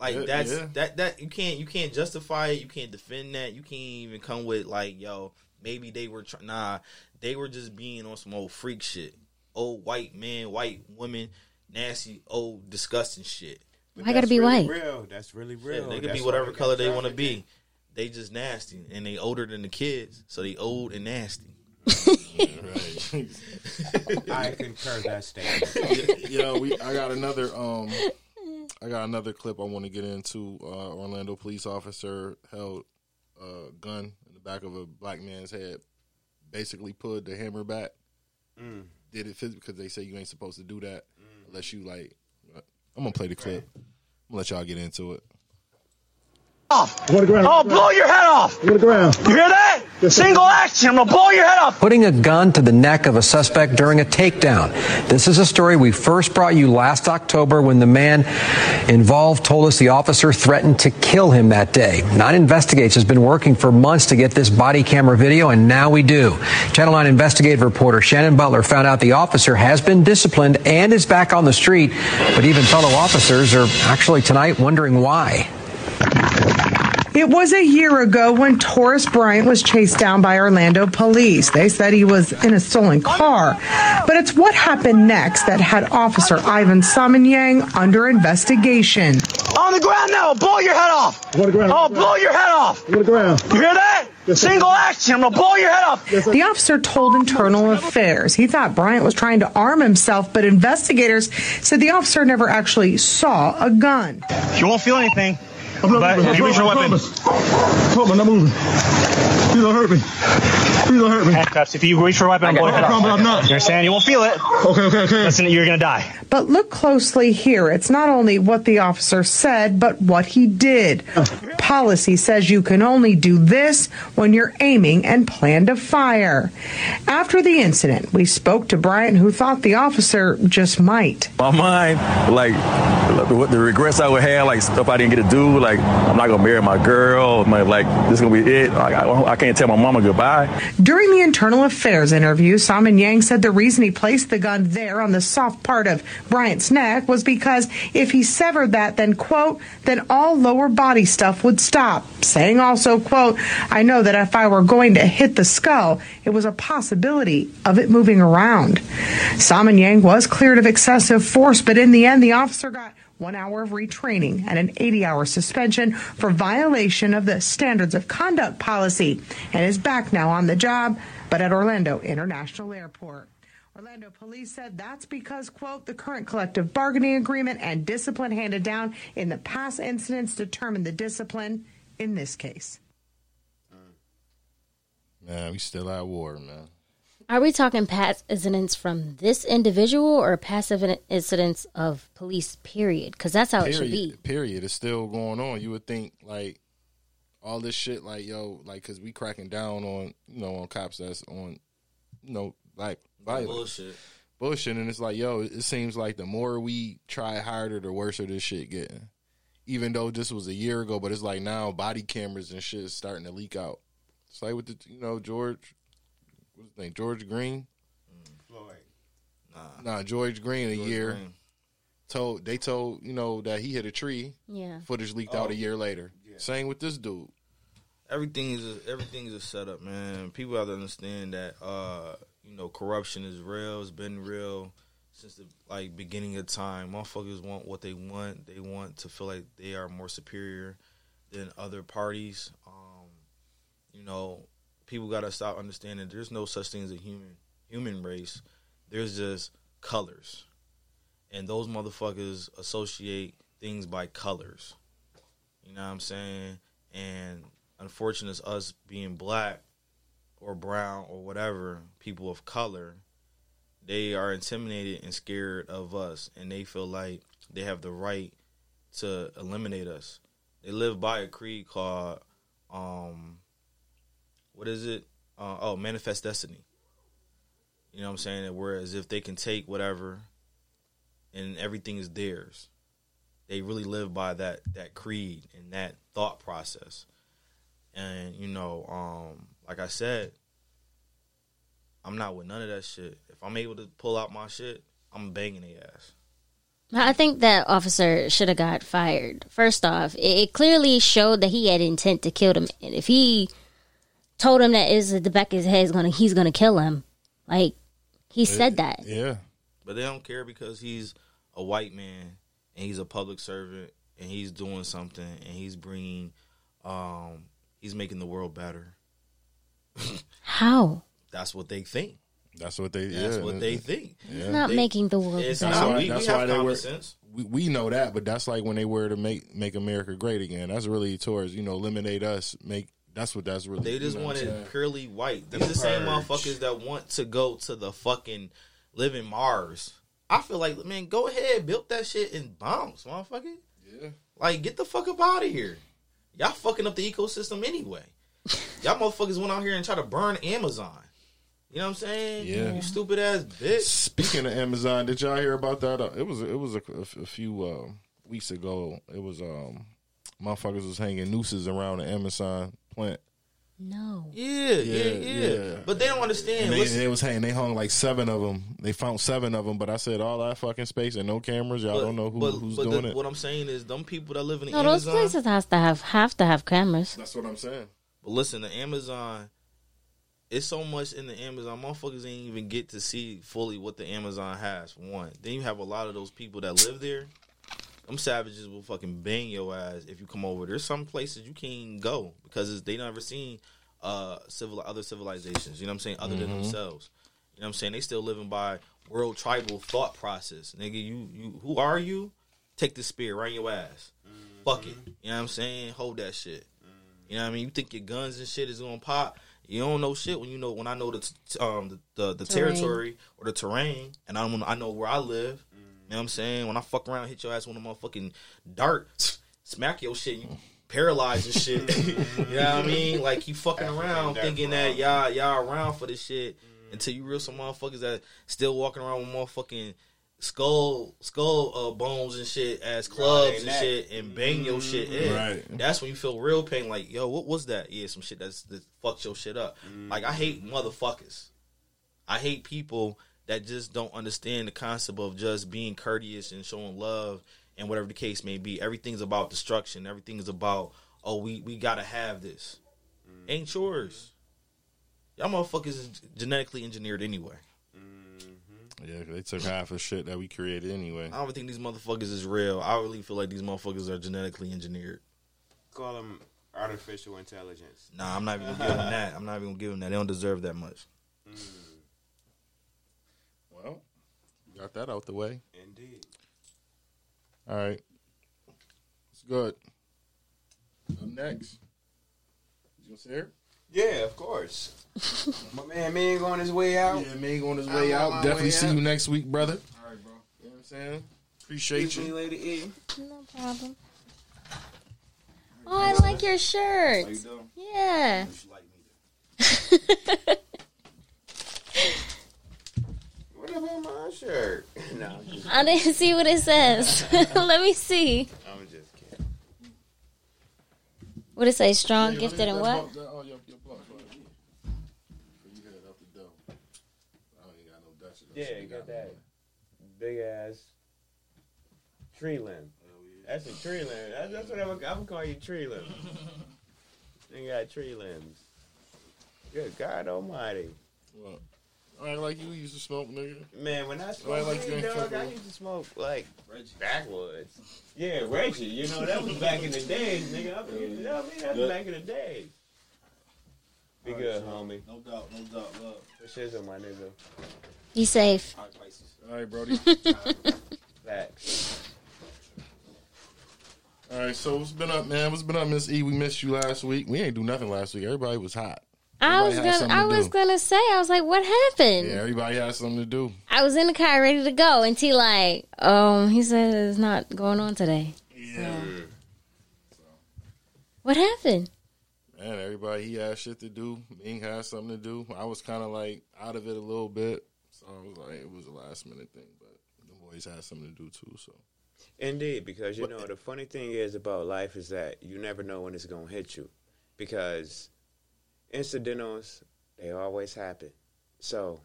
Like Yeah, that's yeah. that that you can't you can't justify it. You can't defend that. You can't even come with like yo maybe they were try- nah they were just being on some old freak shit. Old white man, white woman, nasty old disgusting shit. But Why gotta be really white? Real. That's really Yeah, real. they could be whatever color they want to be. They just nasty and they older than the kids, so they old and nasty. I concur that statement. you know, we I got another um I got another clip I want to get into. Uh, Orlando police officer held a gun in the back of a black man's head, basically pulled the hammer back. Mm. Did it physically because they say you ain't supposed to do that unless you like. I'm gonna play the clip. I'm gonna let y'all get into it. Off. I'll oh, blow your head off. You hear that? Single action. I'm gonna blow your head off. Putting a gun to the neck of a suspect during a takedown. This is a story we first brought you last October when the man involved told us the officer threatened to kill him that day. Nine Investigates has been working for months to get this body camera video, and now we do. Channel 9 investigative reporter Shannon Butler found out the officer has been disciplined and is back on the street, but even fellow officers are actually tonight wondering why. It was a year ago when Taurus Bryant was chased down by Orlando police. They said he was in a stolen car. But it's what happened next that had Officer Ivan Samanyang under investigation. On the ground now. I'll blow your head off. I'll oh, blow your head off. On the ground. You hear that? Single action. I'm gonna blow your head off. The officer told Internal Affairs he thought Bryant was trying to arm himself, but investigators said the officer never actually saw a gun. You won't feel anything. But if you reach your weapon. Come on, I'm not moving. Please don't hurt me. Please don't hurt me. Handcuffs. If you reach for a weapon, I'm blowing your head I off. I'm not. You understand? You won't feel it. Okay, okay, okay. Listen, you're gonna die. But look closely here. It's not only what the officer said, but what he did. Policy says you can only do this when you're aiming and plan to fire. After the incident, we spoke to Bryant, who thought the officer just might. my mind, like what the regrets I would have, like stuff I didn't get to do, like I'm not gonna marry my girl, my, like this is gonna be it. Like, I, I can't tell my mama goodbye. During the internal affairs interview, Simon Yang said the reason he placed the gun there on the soft part of Bryant's neck was because if he severed that, then, quote, then all lower body stuff would stop. Saying also, quote, I know that if I were going to hit the skull, it was a possibility of it moving around. Simon Yang was cleared of excessive force, but in the end, the officer got one hour of retraining and an 80 hour suspension for violation of the standards of conduct policy and is back now on the job, but at Orlando International Airport. Orlando police said that's because, quote, the current collective bargaining agreement and discipline handed down in the past incidents determine the discipline in this case. Uh, man, we still at war, man. Are we talking past incidents from this individual or passive incidents of police? Period, because that's how it should be. Period. Period. It's still going on. You would think like all this shit, like yo, like because we cracking down on you know on cops that's on you know like violence. Bullshit. bullshit, and it's like, yo, it seems like the more we try harder, the worse this shit getting. Even though this was a year ago, but it's like now body cameras and shit is starting to leak out. It's like with the you know George, what's his name, George Green. Floyd. Nah, George Green a year Green. told they told you know that he hit a tree. Yeah. Footage leaked Oh. out a year later. Same with this dude. everything is a, everything is a setup, man. People have to understand that uh, you know corruption is real. It's been real since the like beginning of time. Motherfuckers want what they want. They want to feel like they are more superior than other parties. Um, you know, people got to stop understanding there's no such thing as a human human race. There's just colors, and those motherfuckers associate things by colors. You know what I'm saying? And unfortunate us being black or brown or whatever, people of color, they are intimidated and scared of us and they feel like they have the right to eliminate us. They live by a creed called um what is it? Uh, oh, manifest destiny. You know what I'm saying? Whereas if they can take whatever and everything is theirs they really live by that that creed and that thought process. And you know, um, like I said, I'm not with none of that shit. If I'm able to pull out my shit, I'm banging the ass. I think that officer should have got fired. First off, it, it clearly showed that he had intent to kill him. And if he told him that is the back of his head is gonna he's gonna kill him, like he said that. Yeah. But they don't care because he's a white man and he's a public servant and he's doing something and he's bringing, um, he's making the world better. How? That's what they think. That's what they. That's yeah. what they think. Yeah. Not They- making the world It's better. That's not. why, We- we that's have why they were. sense. We, we know that, but that's like when they were to make make America great again. That's really towards you know eliminate us. Make that's what that's really. They just you know wanted purely white. The These are the same motherfuckers that want to go to the fucking live in Mars. I feel like, man, go ahead, build that shit and bounce, motherfucker. Yeah. Like, get the fuck up out of here. Y'all fucking up the ecosystem anyway. Y'all motherfuckers went out here and tried to burn Amazon. You know what I'm saying? Yeah. You stupid ass bitch. Speaking of Amazon, did y'all hear about that? Uh, it was it was a, a few uh, weeks ago. It was um, motherfuckers was hanging nooses around the Amazon plant. No. Yeah, yeah, yeah, But they don't understand. And they, Listen, they was hanging. They hung like seven of them. They found seven of them. But I said all that fucking space and no cameras. Y'all don't know who, but, who's but doing the- it. What I'm saying is, them people that live in the No, those Amazon. places have to have have to have cameras. That's what I'm saying. But listen, the Amazon, it's so much in the Amazon. Motherfuckers ain't even get to see fully what the Amazon has. For one, then you have a lot of those people that live there. Them savages will fucking bang your ass if you come over. There's some places you can't go because it's, they never seen uh civil other civilizations. You know what I'm saying? Other than Mhm. themselves. You know what I'm saying? They still living by world tribal thought process. Nigga, you you who are you? Take the spear right in your ass. Fuck it. You know what I'm saying? Hold that shit. You know what I mean? You think your guns and shit is gonna pop? You don't know shit when you know when I know the t- um the the, the territory or the terrain, and I don't I know where I live. You know what I'm saying? When I fuck around, hit your ass with a motherfucking dart, smack your shit, you paralyzed and shit. you know what I mean? Like you fucking around thinking that y'all y'all around for this shit until you real some motherfuckers that still walking around with motherfucking skull skull uh, bones and shit as clubs and neck. shit and bang your mm-hmm. shit in. Right. That's when you feel real pain. Like, yo, what was that? Yeah, some shit that's that fucked your shit up. Mm-hmm. Like, I hate motherfuckers. I hate people that just don't understand the concept of just being courteous and showing love and whatever the case may be. Everything's about destruction. Everything's about oh we we gotta have this. Mm-hmm. Ain't yours. Y'all motherfuckers is genetically engineered anyway. Yeah, they took half of shit that we created anyway. I don't think these motherfuckers is real. I really feel like these motherfuckers are genetically engineered. Call them artificial intelligence. Nah, I'm not even gonna give them that. I'm not even gonna give them that. They don't deserve that much. Mm. Well, got that out the way. Indeed. All right. It's good. Up next. You gonna say her? Yeah, of course. My man Ming on his way out. Yeah, Ming on his I'm way on out. Definitely way see out. you next week, brother. All right, bro. You know what I'm saying? Appreciate you you. later, E. No problem. Oh, I like your shirt. How you doing? Yeah. What about my shirt? no, I'm just, I didn't see what it says. Let me see. I'm just kidding. What it say? Strong, Yeah, gifted, and what? bump- oh, your- your bump, right here. Before you head out the door. I ain't got no Dutch. Yeah, got that big ass tree limb. That's a tree limb. That's, that's what I'm, I'm gonna call you tree limb. you got tree limbs. Good God Almighty. What? I ain't like you used to smoke, nigga. Man, when I smoked like weed, dog, I used to smoke like backwoods. Yeah, Reggie. You know that was back in the days, nigga. I mean, you know what I mean? That was back in the days. Be right, good, so, homie. No doubt, no doubt, love. On my nigga? Be safe. All right, Pisces. All right, Brody. All right, so what's been up, man? What's been up, Miss E? We missed you last week. We ain't do nothing last week. Everybody was hot. I was Everybody had gonna. something I to was do. gonna say. I was like, what happened? Yeah, everybody had something to do. I was in the car ready to go, and T like, um, he said it's not going on today. Yeah. What happened? Man, everybody he had shit to do. Ming had something to do. I was kind of like out of it a little bit, so I was like, it was a last minute thing. But the boys had something to do too. So Indeed, because you know the funny thing is about life is that you never know when it's gonna hit you, because incidentals they always happen. So,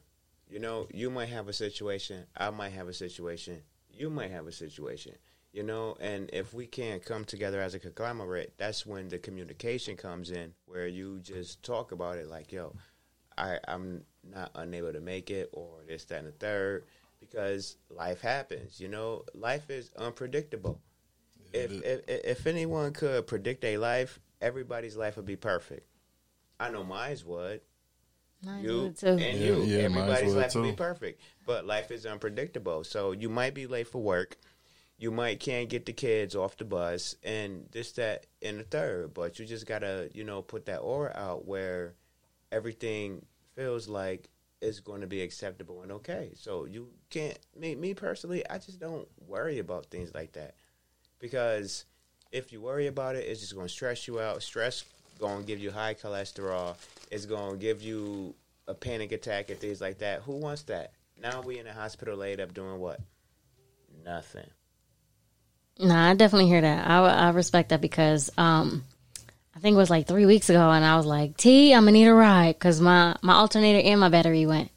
you know, you might have a situation, I might have a situation, you might have a situation, you know, and if we can't come together as a conglomerate, that's when the communication comes in, where you just talk about it like, yo, I, I'm not unable to make it, or this, that, and the third, because life happens. You know, life is unpredictable. If, if if anyone could predict a life, everybody's life would be perfect. I know mine's would. Mine you would too. and Yeah, you, yeah, everybody's life would be perfect. But life is unpredictable, so you might be late for work. You might can't get the kids off the bus, and this, that, and the third. But you just gotta, you know, put that aura out where everything feels like it's going to be acceptable and okay. So you can't. Me, me personally, I just don't worry about things like that because if you worry about it, it's just going to stress you out. Stress going to give you high cholesterol. It's going to give you a panic attack and things like that. Who wants that? Now we in the hospital laid up doing what? Nothing. Nah, I definitely hear that. I, I respect that because um, I think it was like three weeks ago, and I was like, "T, I'm gonna need a ride because my my alternator and my battery went."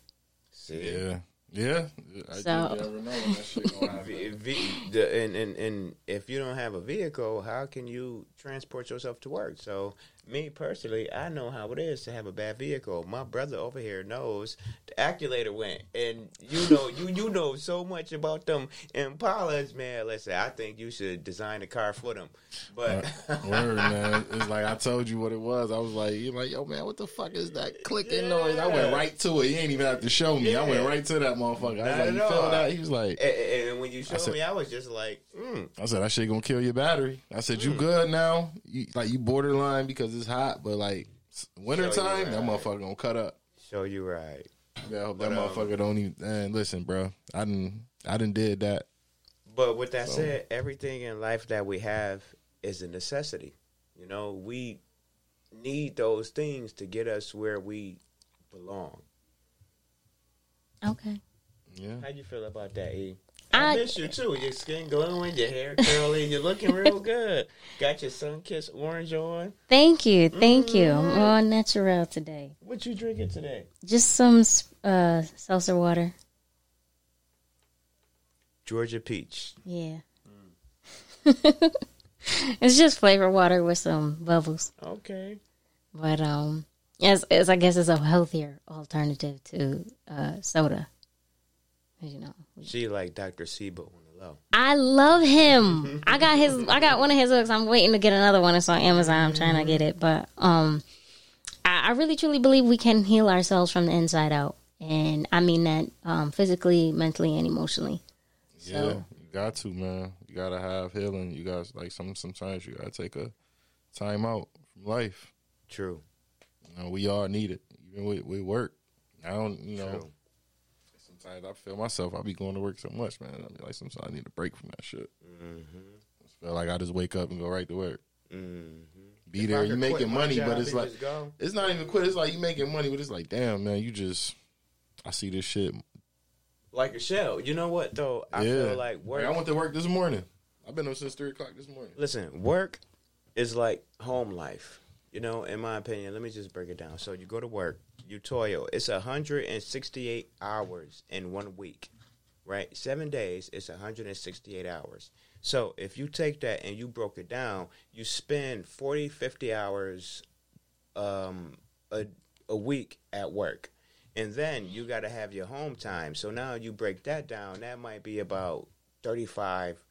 yeah, yeah. I So- know shit gonna happen. V- v- the, and, and, and if you don't have a vehicle, how can you transport yourself to work? So, me personally, I know how it is to have a bad vehicle. My brother over here knows the acculator went, and you know, you you know so much about them Impalas, man. Listen, I think you should design a car for them. But uh, Word, man. It's like I told you what it was. I was like, you're like, yo, man, what the fuck is that clicking noise? I went right to it. You ain't even have to show me. I went right to that motherfucker. I was Not like, at you feel all. that? He was like, and, and- and when you I showed said- me, I was just like, mm. I said that shit gonna kill your battery. I said you Mm. good now? You, like you borderline because it's hot, but like wintertime, Show that right. motherfucker gonna cut up. show you right. Yeah, I hope that But, um, motherfucker don't even. Man, listen, bro, I didn't, I didn't did that. But with that So- said, everything in life that we have is a necessity. You know, we need those things to get us where we belong. Okay. Yeah. How do you feel about that, E? I, I- miss you too. Your skin glowing, your hair curly, you're looking real good. Got your sun kissed orange on. Thank you, thank you. Mm-hmm. I'm all natural today. What you drinking today? Just some uh, seltzer water. Georgia peach. Yeah. it's just flavored water with some bubbles. Okay. But um, as as I guess it's a healthier alternative to uh, soda. 'Cause, You know, She like Dr. Sebi on the low. I love him. I got his. I got one of his books. I'm waiting to get another one. It's on Amazon. I'm trying to get it, but um, I, I really truly believe we can heal ourselves from the inside out. and I mean that um, physically, mentally, and emotionally. Yeah, you got to, man. You gotta have healing. You got like some sometimes you gotta take a time out from life. True. You know, we all need it. Even with, with work. I don't you know True. Sometimes I feel myself, I be going to work so much, man. I mean like sometimes I need a break from that shit. Mm-hmm. I feel like I just wake up and go right to work. Mm-hmm. Be If there, you making money, job but it's like it's not even quit. It's like you making money, but it's like, damn, man, you just I see this shit. Like a shell. You know what though? I yeah. feel like work. I went to work this morning. I've been up since three o'clock this morning. Listen, work is like home life. You know, in my opinion, let me just break it down. So you go to work, you toil. It's 168 hours in one week, right? Seven days, it's 168 hours. So if you take that and you broke it down, you spend 40, 50 hours um, a, a week at work. And then you got to have your home time. So now you break that down, that might be about 35,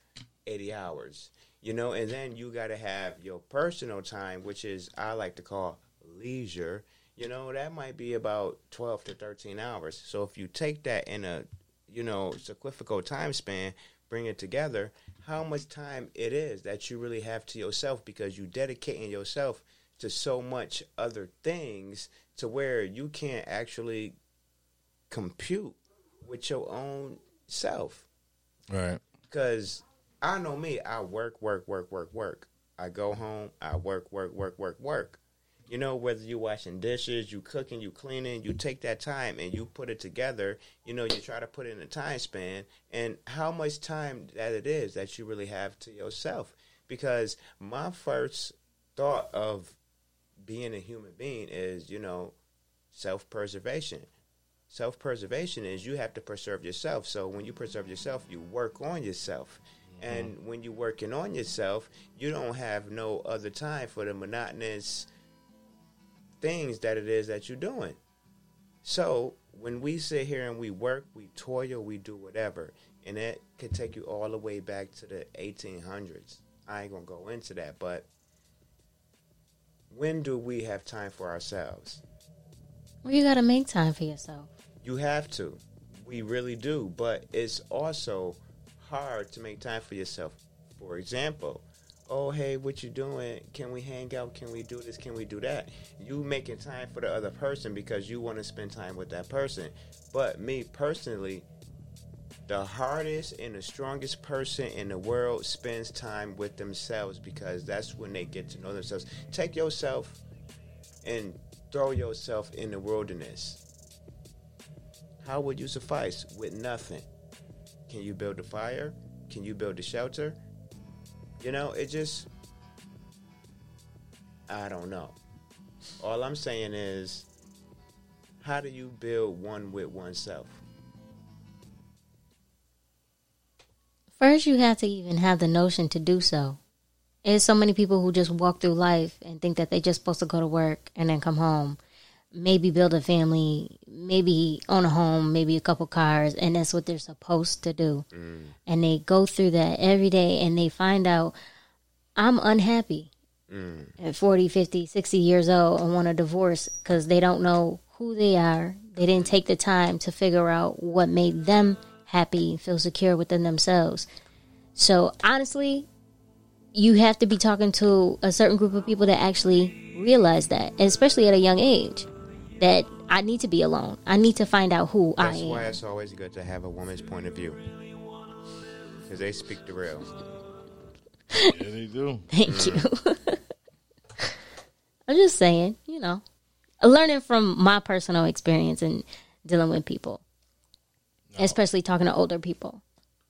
80 hours. You know, and then you got to have your personal time, which is I like to call leisure. You know, that might be about 12 to 13 hours. So if you take that in a, you know, sequifical time span, bring it together, how much time it is that you really have to yourself because you dedicating yourself to so much other things to where you can't actually compute with your own self. Right. Because I know me, I work, work, work, work, work. I go home, I work, work, work, work, work. You know, whether you washing dishes, you cooking, you cleaning, you take that time and you put it together. You know, you try to put in a time span, and how much time that it is that you really have to yourself. Because my first thought of being a human being is, you know, self preservation. Self preservation is you have to preserve yourself. So when you preserve yourself, you work on yourself. Mm-hmm. And when you're working on yourself, you don't have no other time for the monotonous things that it is that you're doing. So when we sit here and we work, we toil, we do whatever, and that could take you all the way back to the 1800s. I ain't gonna go into that, but when do we have time for ourselves? Well, you got to make time for yourself. You have to. We really do. But it's also hard to make time for yourself. For example, oh hey, what you doing? Can we hang out? Can we do this? Can we do that? You making time for the other person because you want to spend time with that person. But me personally, the hardest and the strongest person in the world spends time with themselves because that's when they get to know themselves. Take yourself and throw yourself in the wilderness. How would you suffice with nothing? Can you build a fire? Can you build a shelter? You know, it just I don't know. All I'm saying is how do you build one with oneself? First, you have to even have the notion to do so. There's so many people who just walk through life and think that they're just supposed to go to work and then come home, maybe build a family, maybe own a home, maybe a couple cars, and that's what they're supposed to do. Mm. And they go through that every day and they find out, I'm unhappy mm. at 40, 50, 60 years old and want a divorce because they don't know who they are. They didn't take the time to figure out what made them happy, feel secure within themselves. So honestly, you have to be talking to a certain group of people that actually realize that, especially at a young age, that I need to be alone. I need to find out who That's I am. That's why it's always good to have a woman's point of view. Because they speak the real. Yeah, they do. Thank you. I'm just saying, you know, learning from my personal experience and dealing with people, especially talking to older people.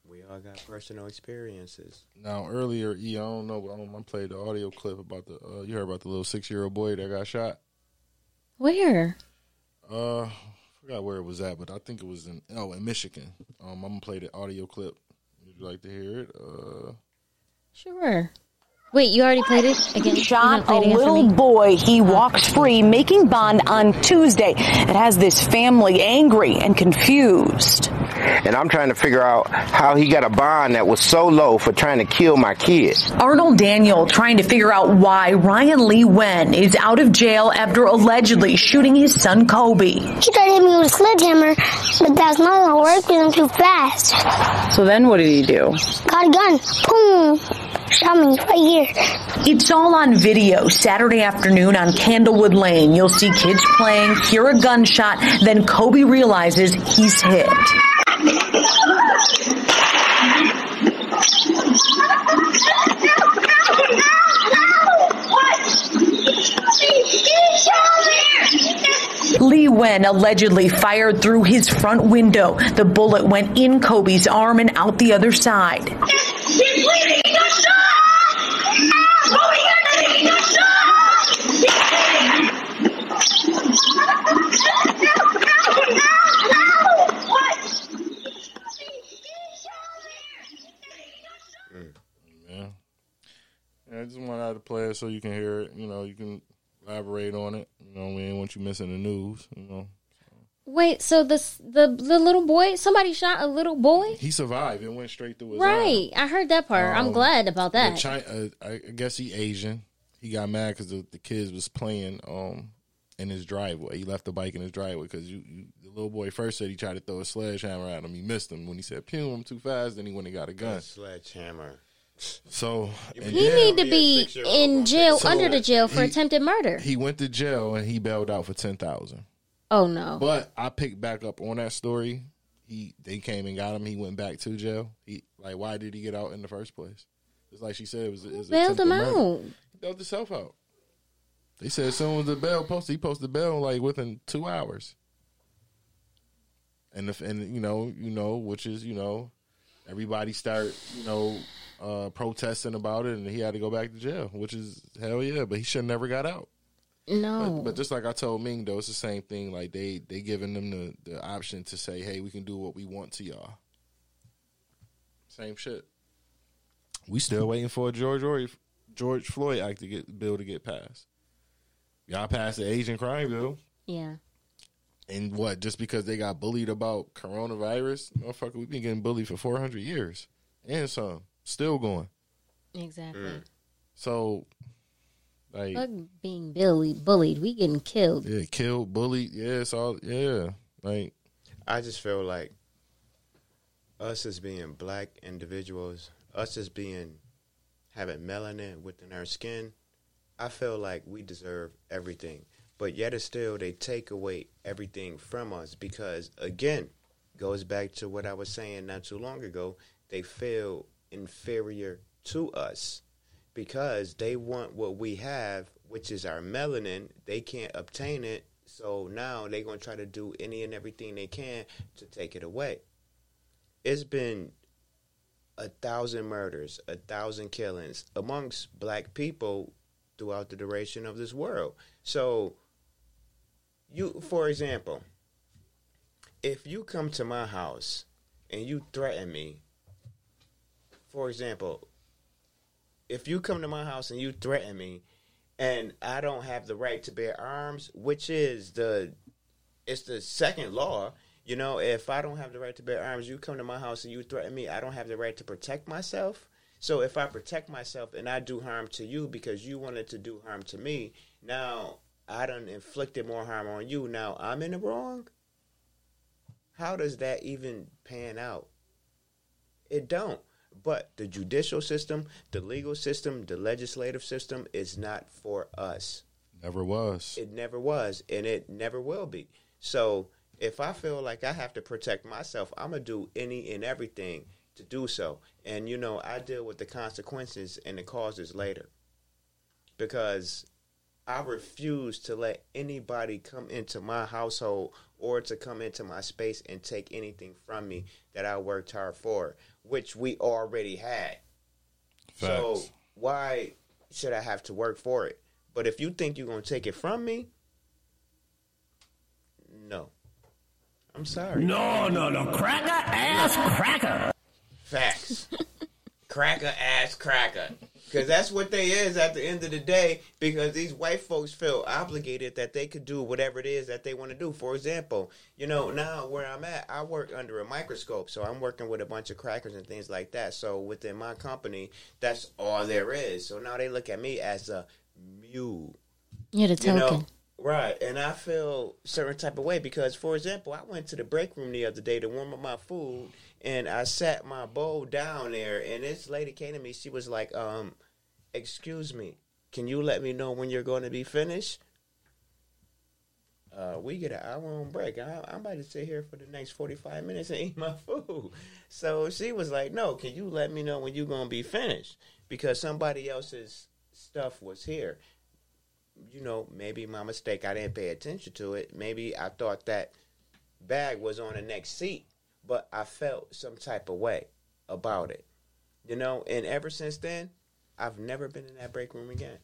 We all got personal experiences. Now earlier, E, I don't know, but um, I played the audio clip about the. Uh, you heard about the little six year old boy that got shot. Where? Uh, I forgot where it was at, but I think it was in oh in Michigan. Um, I'm gonna play the audio clip. Would you like to hear it? Uh, Sure. Wait, you already played it again? You Shot gonna a it little boy. He walks free, making bond on Tuesday. It has this family angry and confused. and I'm trying to figure out how he got a bond that was so low for trying to kill my kid. Arnold Daniel trying to figure out why Ryan Lee Wen is out of jail after allegedly shooting his son Kobe. He tried to hit me with a sledgehammer, but that's not gonna work because I'm too fast. So then what did he do? Got a gun. Boom. Right here. It's all on video Saturday afternoon on Candlewood Lane. You'll see kids playing, hear a gunshot, then Kobe realizes he's hit. Lee Wen allegedly fired through his front window. The bullet went in Kobe's arm and out the other side. Yeah. Yeah, I just wanted to play it so you can hear it. You know, you can elaborate on it. You know, we ain't want you missing the news. You know, Wait, so the the the little boy, somebody shot a little boy? he survived. It went straight through his arm. Right. I heard that part. I'm Um, glad about that. Chi- uh, I I guess he Asian. He got mad because the, the kids was playing um in his driveway. He left the bike in his driveway because you, you the little boy first said he tried to throw a sledgehammer at him. He missed him when he said "pew." I'm too fast. Then he went and got a gun. Sledgehammer. So he then need to be in jail So, under the jail for he- attempted murder. he went to jail and he bailed out for ten thousand. Oh no. But I picked back up on that story. He they came and got him. He went back to jail. He like why did he get out in the first place? It's like she said it was. It was bailed him murder. out? He bailed himself out. They said as soon as the bail posted, he posted bail like within two hours. And if and you know you know which is you know everybody start you know uh protesting about it and he had to go back to jail, which is hell yeah. But he should never got out. No. But, but just like I told Ming though, it's the same thing. Like they they giving them the the option to say, hey, we can do what we want to y'all. Same shit. We still waiting for a George or George Floyd Act to get bill to get passed. Y'all passed the Asian crime bill, yeah. and what? Just because they got bullied about coronavirus, motherfucker, we've been getting bullied for four hundred years and some still going. Exactly. Mm. So, like, Fuck being bullied, bullied. We getting killed. yeah, killed, bullied, yeah, it's all, yeah, like. I just feel like us as being black individuals, us as being having melanin within our skin, I feel like we deserve everything. But yet, it's still they take away everything from us because, again, goes back to what I was saying not too long ago. They feel inferior to us because they want what we have, which is our melanin. They can't obtain it, so now they're gonna try to do any and everything they can to take it away. It's been a thousand murders, a thousand killings amongst black people throughout the duration of this world. So, you, for example, if you come to my house and you threaten me, for example, if you come to my house and you threaten me and I don't have the right to bear arms, which is the it's the second law, you know, if I don't have the right to bear arms, you come to my house and you threaten me, I don't have the right to protect myself. So if I protect myself and I do harm to you because you wanted to do harm to me, now I done inflicted more harm on you. Now I'm in the wrong. How does that even pan out? It don't. But the judicial system, the legal system, the legislative system is not for us. Never was. It never was, and it never will be. So if I feel like I have to protect myself, I'm gonna do any and everything to do so. And you know, I deal with the consequences and the causes later. Because I refuse to let anybody come into my household or to come into my space and take anything from me that I worked hard for, which we already had. Facts. So why should I have to work for it? But if you think you're gonna take it from me, no. I'm sorry. No, no, no. Cracker ass cracker. Facts. cracker ass cracker. Because that's what they is at the end of the day. Because these white folks feel obligated that they could do whatever it is that they want to do. For example, you know, now where I'm at, I work under a microscope. So I'm working with a bunch of crackers and things like that. So within my company, that's all there is. So now they look at me as a mule. You're the You know, token. right. And I feel certain type of way because, for example, I went to the break room the other day to warm up my food, and I sat my bowl down there, and this lady came to me. She was like, um, "Excuse me, can you let me know when you're going to be finished?" Uh, we get an hour on break. I, I'm about to sit here for the next 45 minutes and eat my food. So she was like, No, can you let me know when you're going to be finished? Because somebody else's stuff was here you know, maybe my mistake. I didn't pay attention to it. Maybe I thought that bag was on the next seat, but I felt some type of way about it. You know, and ever since then, I've never been in that break room again.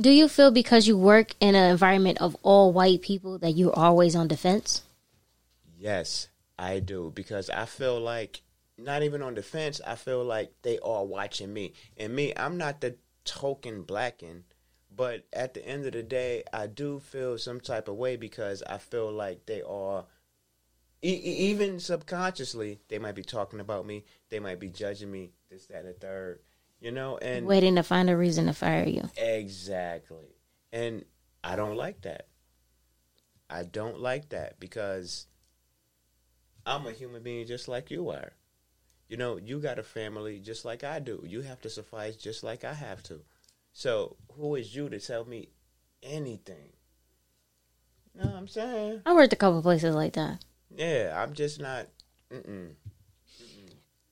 Do you feel because you work in an environment of all white people that you're always on defense? Yes, I do because I feel like not even on defense. I feel like they are watching me, and me. I'm not the token blacking, but at the end of the day, I do feel some type of way because I feel like they are. E- e- even subconsciously, they might be talking about me. They might be judging me. This, that, and the third. You know, and Waiting to find a reason to fire you. Exactly. And I don't like that. I don't like that because I'm a human being just like you are. You know, you got a family just like I do. You have to suffice just like I have to. So, who is you to tell me anything? You know what I'm saying? I worked a couple places like that. Yeah, I'm just not. Mm-mm.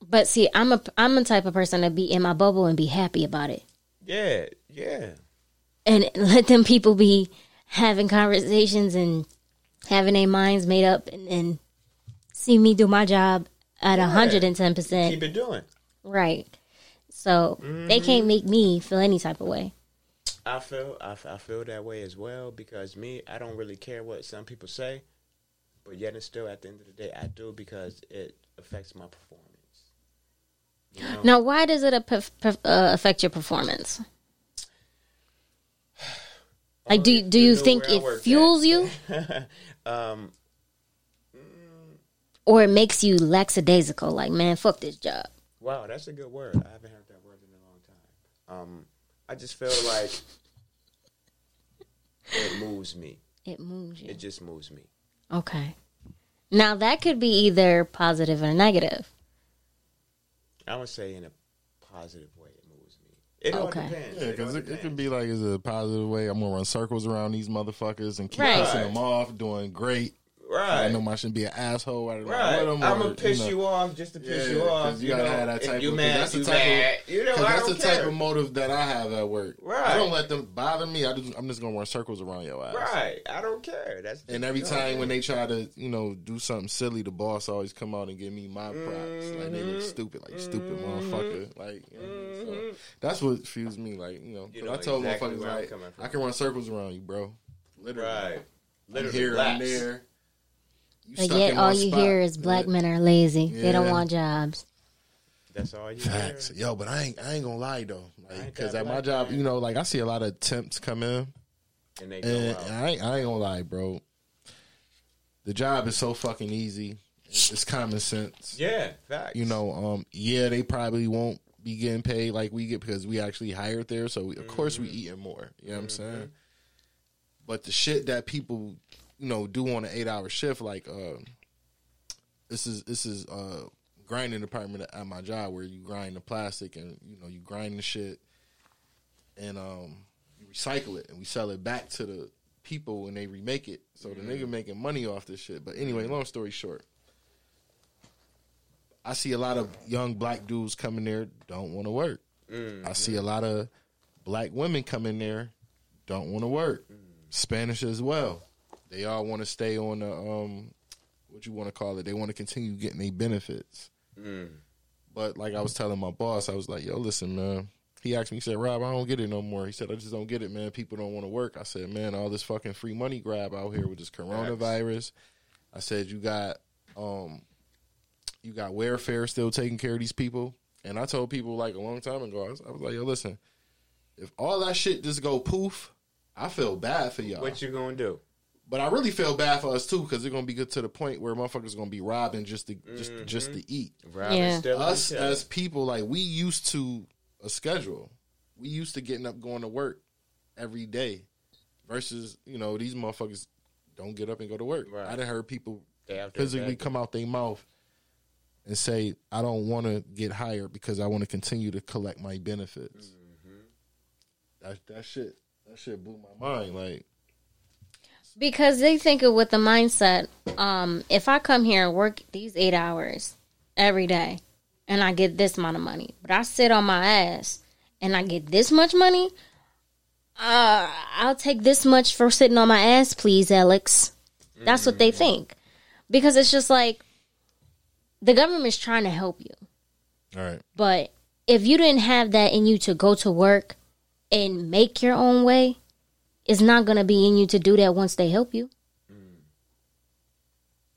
But see, I'm a I'm the type of person to be in my bubble and be happy about it. Yeah, yeah. and let them people be having conversations and having their minds made up and, and see me do my job at hundred and ten percent. Keep it doing. Right. So they Mhm. can't make me feel any type of way. I feel I, f- I feel that way as well because me I don't really care what some people say, but yet and still at the end of the day I do because it affects my performance. You know? Now, why does it uh, affect your performance? Like, do do you know think it fuels you, um, or it makes you lackadaisical? Like, man, fuck this job. wow, that's a good word. I haven't heard that word in a long time. Um, I just feel like it moves me. It moves you. It just moves me. Okay. Now that could be either positive or negative. I would say in a positive way it moves me. It all Okay. depends. Yeah, because it, it depends. can be like, is a positive way. I'm gonna run circles around these motherfuckers and keep Right. pissing them off, doing great. Right. I know I shouldn't be an asshole. I Right. I'm I'm or, gonna piss know. you, off just to piss Yeah, you 'cause off. You, gotta know, have that type you of. 'cause mad, that's the you type mad. of. You know, 'cause I that's don't the type of motive that I have at work. Right. I don't let them bother me. I just, I'm just gonna run circles around your ass. Right. I don't care. That's And every you know, time when they try to, you know, do something silly, the boss always come out and give me my props. Like they Mm-hmm. look stupid, like stupid motherfucker. Like you know, so that's what fuels me. Like you know, 'cause You know I told exactly motherfuckers like. I can run circles around you, bro. Literally, Right. I'm Literally here, I'm there. You But stuck yet, in all one you spot. hear is black men are lazy. They don't want jobs. That's all you Facts, yo. But I ain't, I ain't gonna lie though, like because that at my job, man. you know, like I see a lot of temps come in, And they go and out. I ain't, I ain't gonna lie, bro. The job is so fucking easy. It's common sense. Yeah, facts. You know, um, yeah, they probably won't be getting paid like we get because we actually hired there. So we, of course Mm-hmm. we eating more. You know what I'm saying? But the shit that people, you know, do on an eight hour shift, like uh, this is this is uh grinding department at my job where you grind the plastic and you know you grind the shit and um you recycle it and we sell it back to the people and they remake it. So the nigga making money off this shit. But anyway, long story short. I see a lot of young black dudes coming there don't want to work. I see a lot of black women come in there don't want to work. Spanish as well. They all want to stay on the um what you want to call it. They want to continue getting their benefits. But like I was telling my boss, I was like, "Yo, listen, man." He asked me, he said, "Rob, I don't get it no more." He said, "I just don't get it, man. People don't want to work." I said, "Man, all this fucking free money grab out here with this coronavirus." I said, "You got um you got welfare still taking care of these people. And I told people like a long time ago, I was, I was like, yo, listen, if all that shit just go poof, I feel bad for y'all. What you gonna do? But I really feel bad for us too because it's gonna be good to the point where motherfuckers gonna be robbing just to just Mm-hmm. just to eat. Robbing Yeah. still Us each as people, like we used to a schedule. We used to getting up going to work every day, versus you know these motherfuckers don't get up and go to work. I done heard people They out there physically come out their mouth and say, "I don't want to get hired because I want to continue to collect my benefits." Mm-hmm. That that shit that shit blew my mind. Like Because they think of with the mindset, um, if I come here and work these eight hours every day and I get this amount of money, but I sit on my ass and I get this much money, uh, I'll take this much for sitting on my ass, please, Alex. That's what they think. Because it's just like the government's trying to help you. all right. But if you didn't have that in you to go to work and make your own way, it's not going to be in you to do that once they help you. Mm.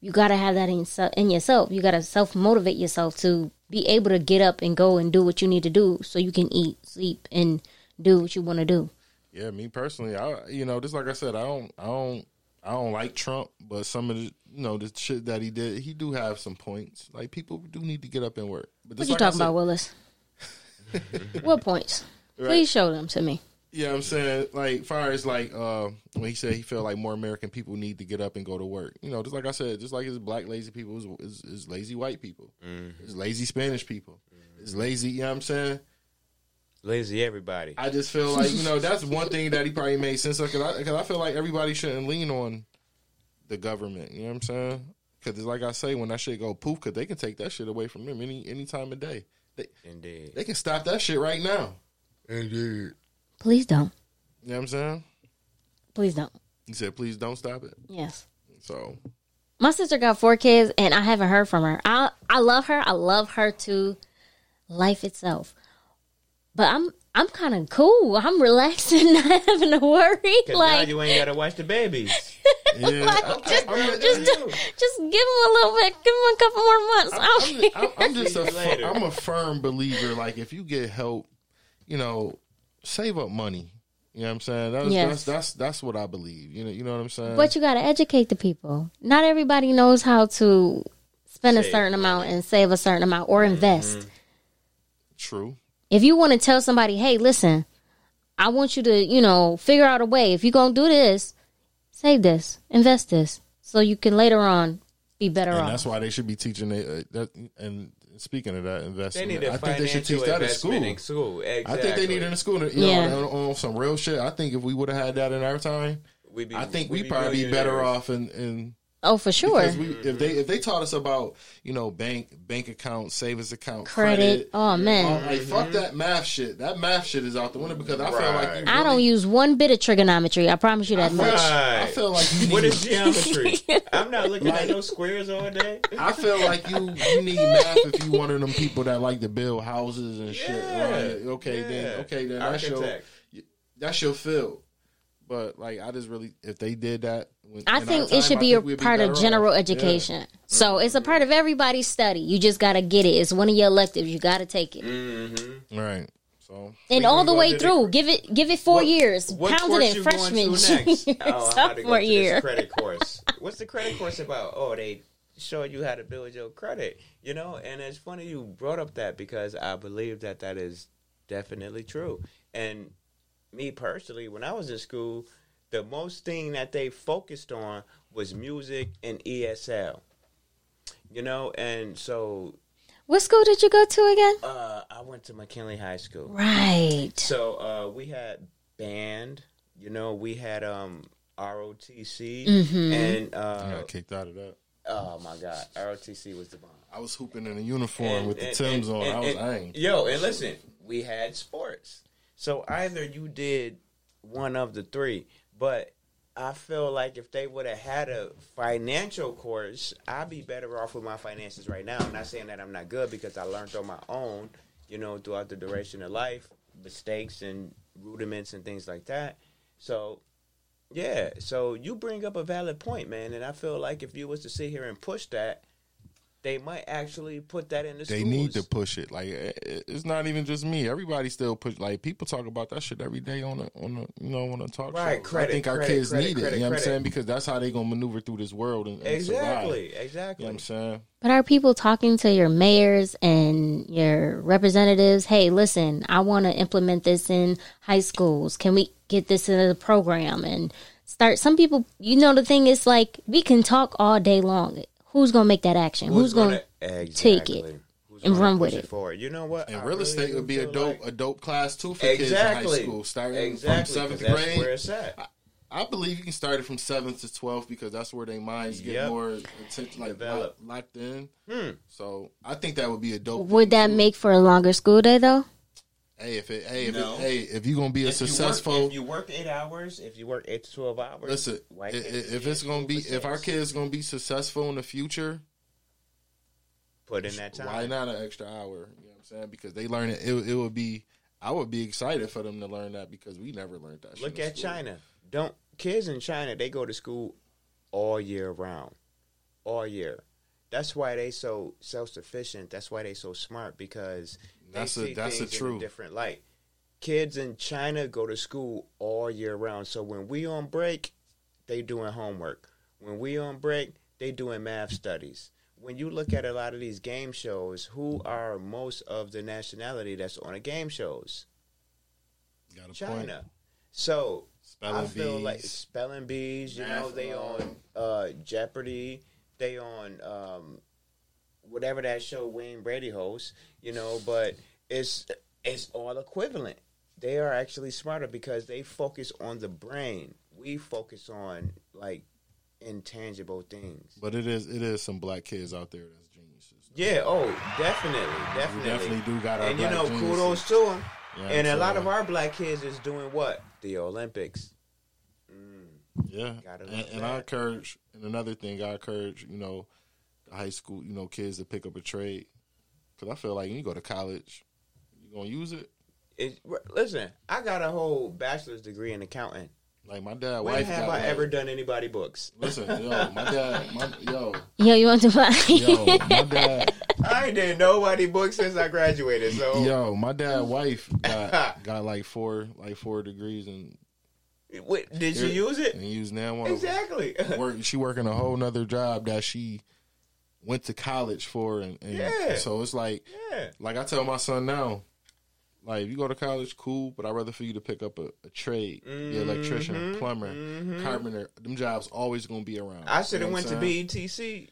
You got to have that in, yourself- in yourself. You got to self motivate yourself to be able to get up and go and do what you need to do so you can eat, sleep, and do what you want to do. Yeah, me personally, I you know, just like I said, I don't, I don't, I don't like Trump, but some of the, you know, the shit that he did, he do have some points. Like people do need to get up and work. But What you like talking said- about, Willis? what points? Right. Please show them to me. Yeah, I'm saying like far as like uh when he said he felt like more American people need to get up and go to work. You know, just like I said, just like it's black lazy people, it's, it's, it's lazy white people, it's lazy Spanish people, it's lazy. You know what I'm saying? Lazy everybody. I just feel like you know that's one thing that he probably made sense of because I, 'cause I feel like everybody shouldn't lean on the government. You know what I'm saying? Because it's like I say, when that shit go poof, because they can take that shit away from them any any time of day. They Indeed. they can stop that shit right now. Indeed. Please don't. You know what I'm saying? Please don't. You said, "Please don't stop it." Yes. So My sister got four kids, and I haven't heard from her. I I love her. I love her to life itself. But I'm I'm kind of cool. I'm relaxing, not having to worry. 'Cause now Like, you ain't gotta watch the babies. like just just just give them a little bit. Give them a couple more months. I'm, I'm, I'm just See a you later. am a firm believer. Like if you get help, you know, save up money. You know what I'm saying? That's Yes. that's that's that's what I believe. You know, you know what I'm saying? But you got to educate the people. Not everybody knows how to spend a Save certain amount and save a certain amount or invest. True. If you want to tell somebody, hey, listen, I want you to, you know, figure out a way. If you're going to do this, save this, invest this, so you can later on be better And off. that's why they should be teaching it. Uh, that, and speaking of that They investment, need a I think they should teach that in school. in school. I think they need it in school. You Yeah. know, on, on some real shit. I think if we would have had that in our time, We'd be- I think we'd we'd probably be better off in, in oh, for sure. Because we, if they if they taught us about you know bank bank account, savings account, Credit. Oh, man. all- like fuck that math shit. That math shit is out the window because I feel like you I don't use one bit of trigonometry. I promise you that much. I feel like you need, What is geometry? I'm not looking at no squares all day. I feel like you you need math if you one of them people that like to build houses and shit. Right? Okay, then okay then that's your Architect. that's your field. But like I just really if they did that, when, I think time, it should I be a part better of off. general Yeah. education. So it's a part of everybody's study. You just got to get it. It's one of your electives. You got to take it. Mm-hmm. Right. So And all the way through, give it give it four years. What Pound it in you going freshman, to next? Oh, I'm about to go sophomore to year. this credit course. What's the credit course about? Oh, they show you how to build your credit. You know, and it's funny you brought up that because I believe that that is definitely true. And me personally, when I was in school, the most thing that they focused on was music and ESL. You know, and so What school did you go to again? uh, I went to McKinley High School. Right. So uh, we had band. You know, we had um ROTC Mhm. and I uh, got kicked out of that. oh my god, ROTC was the bomb. I was hooping in a uniform And- with the and- Tims and- on. and- I was and- angry. Yo, and listen, we had sports. So either you did one of the three, but I feel like if they would have had a financial course, I'd be better off with my finances right now. I'm not saying that I'm not good because I learned on my own, you know, throughout the duration of life, mistakes and rudiments and things like that. So yeah, so you bring up a valid point, man, and I feel like if you was to sit here and push that, they might actually put that in the schools They schools. need to push it. Like it- it- it's not even just me. Everybody still push. Like people talk about that shit every day on the on the you know on the talk Right, show. credit, I think our credit, kids credit, need it. credit, you know what I'm saying? Because that's how they gonna maneuver through this world and, and Exactly, survive. exactly. You know what I'm saying? But are people talking to your mayors and your representatives? Hey, listen, I want to implement this in high schools. Can we get this into the program and start? Some people, you know, the thing is like we can talk all day long. Who's gonna make that action? Who's, going to take it and run with it? forward? You know what? And I real really estate would be a dope like- a dope class too for kids in high school, starting Exactly, from seventh 'cause that's grade. where it's at. I, I believe you can start it from seventh to twelfth because that's where their minds get Yep. more attention, like locked, locked in. Hmm. So I think that would be a dope. Would that make for a longer school day though? Hey, if it, hey, if No. it, hey, if you're gonna be a If you work- successful, if you work eight hours, if you work eight to twelve hours, listen, why i- can't i- if it's gonna be, if our kids gonna be successful in the future, put in that time. why not an extra hour? You know what I'm saying? Because they learn it. It, it would be. I would be excited for them to learn that because we never learned that. Look at school. China. Don't kids in China? They go to school all year round, all year. That's why they so self sufficient. That's why they so smart because they That's a- see that's a things in true. a different light. Kids in China go to school all year round. So when we on break, they doing homework. When we on break, they doing math studies. When you look at a lot of these game shows, who are most of the nationality that's on the game shows? Got a China. point. So Spelling I feel bees. like spelling bees. You know, Math, they uh, on uh, Jeopardy. They on um, whatever that show Wayne Brady hosts. You know, but it's it's all equivalent. They are actually smarter because they focus on the brain. We focus on like intangible things. But it is it is some black kids out there that's geniuses. Yeah. Oh, definitely, definitely, definitely do got our And you know, geniuses. kudos to them. What and a lot of our black kids is doing what? The Olympics. Yeah, Gotta and, and I encourage, and another thing, I encourage, you know, high school, you know, kids to pick up a trade, because I feel like when you go to college, you gonna use it. It, listen, I got a whole bachelor's degree in accounting. Like my dad, When wife have got I like- ever done anybody books? Listen, yo, my dad, my, yo, Yo, you want to buy? yo, my dad, I ain't did nobody books since I graduated. So yo, my dad, wife got got like four, like four degrees, and Wait, did she use it? And use now one. Exactly. Work, she working a whole nother job that she went to college for, and, and Yeah. so it's like, Yeah. like I tell my son now, like if you go to college, cool, but I'd rather for you to pick up a, a trade, be an electrician, plumber, mhm. carpenter. Them jobs always gonna be around. I should You have know went to? BETC.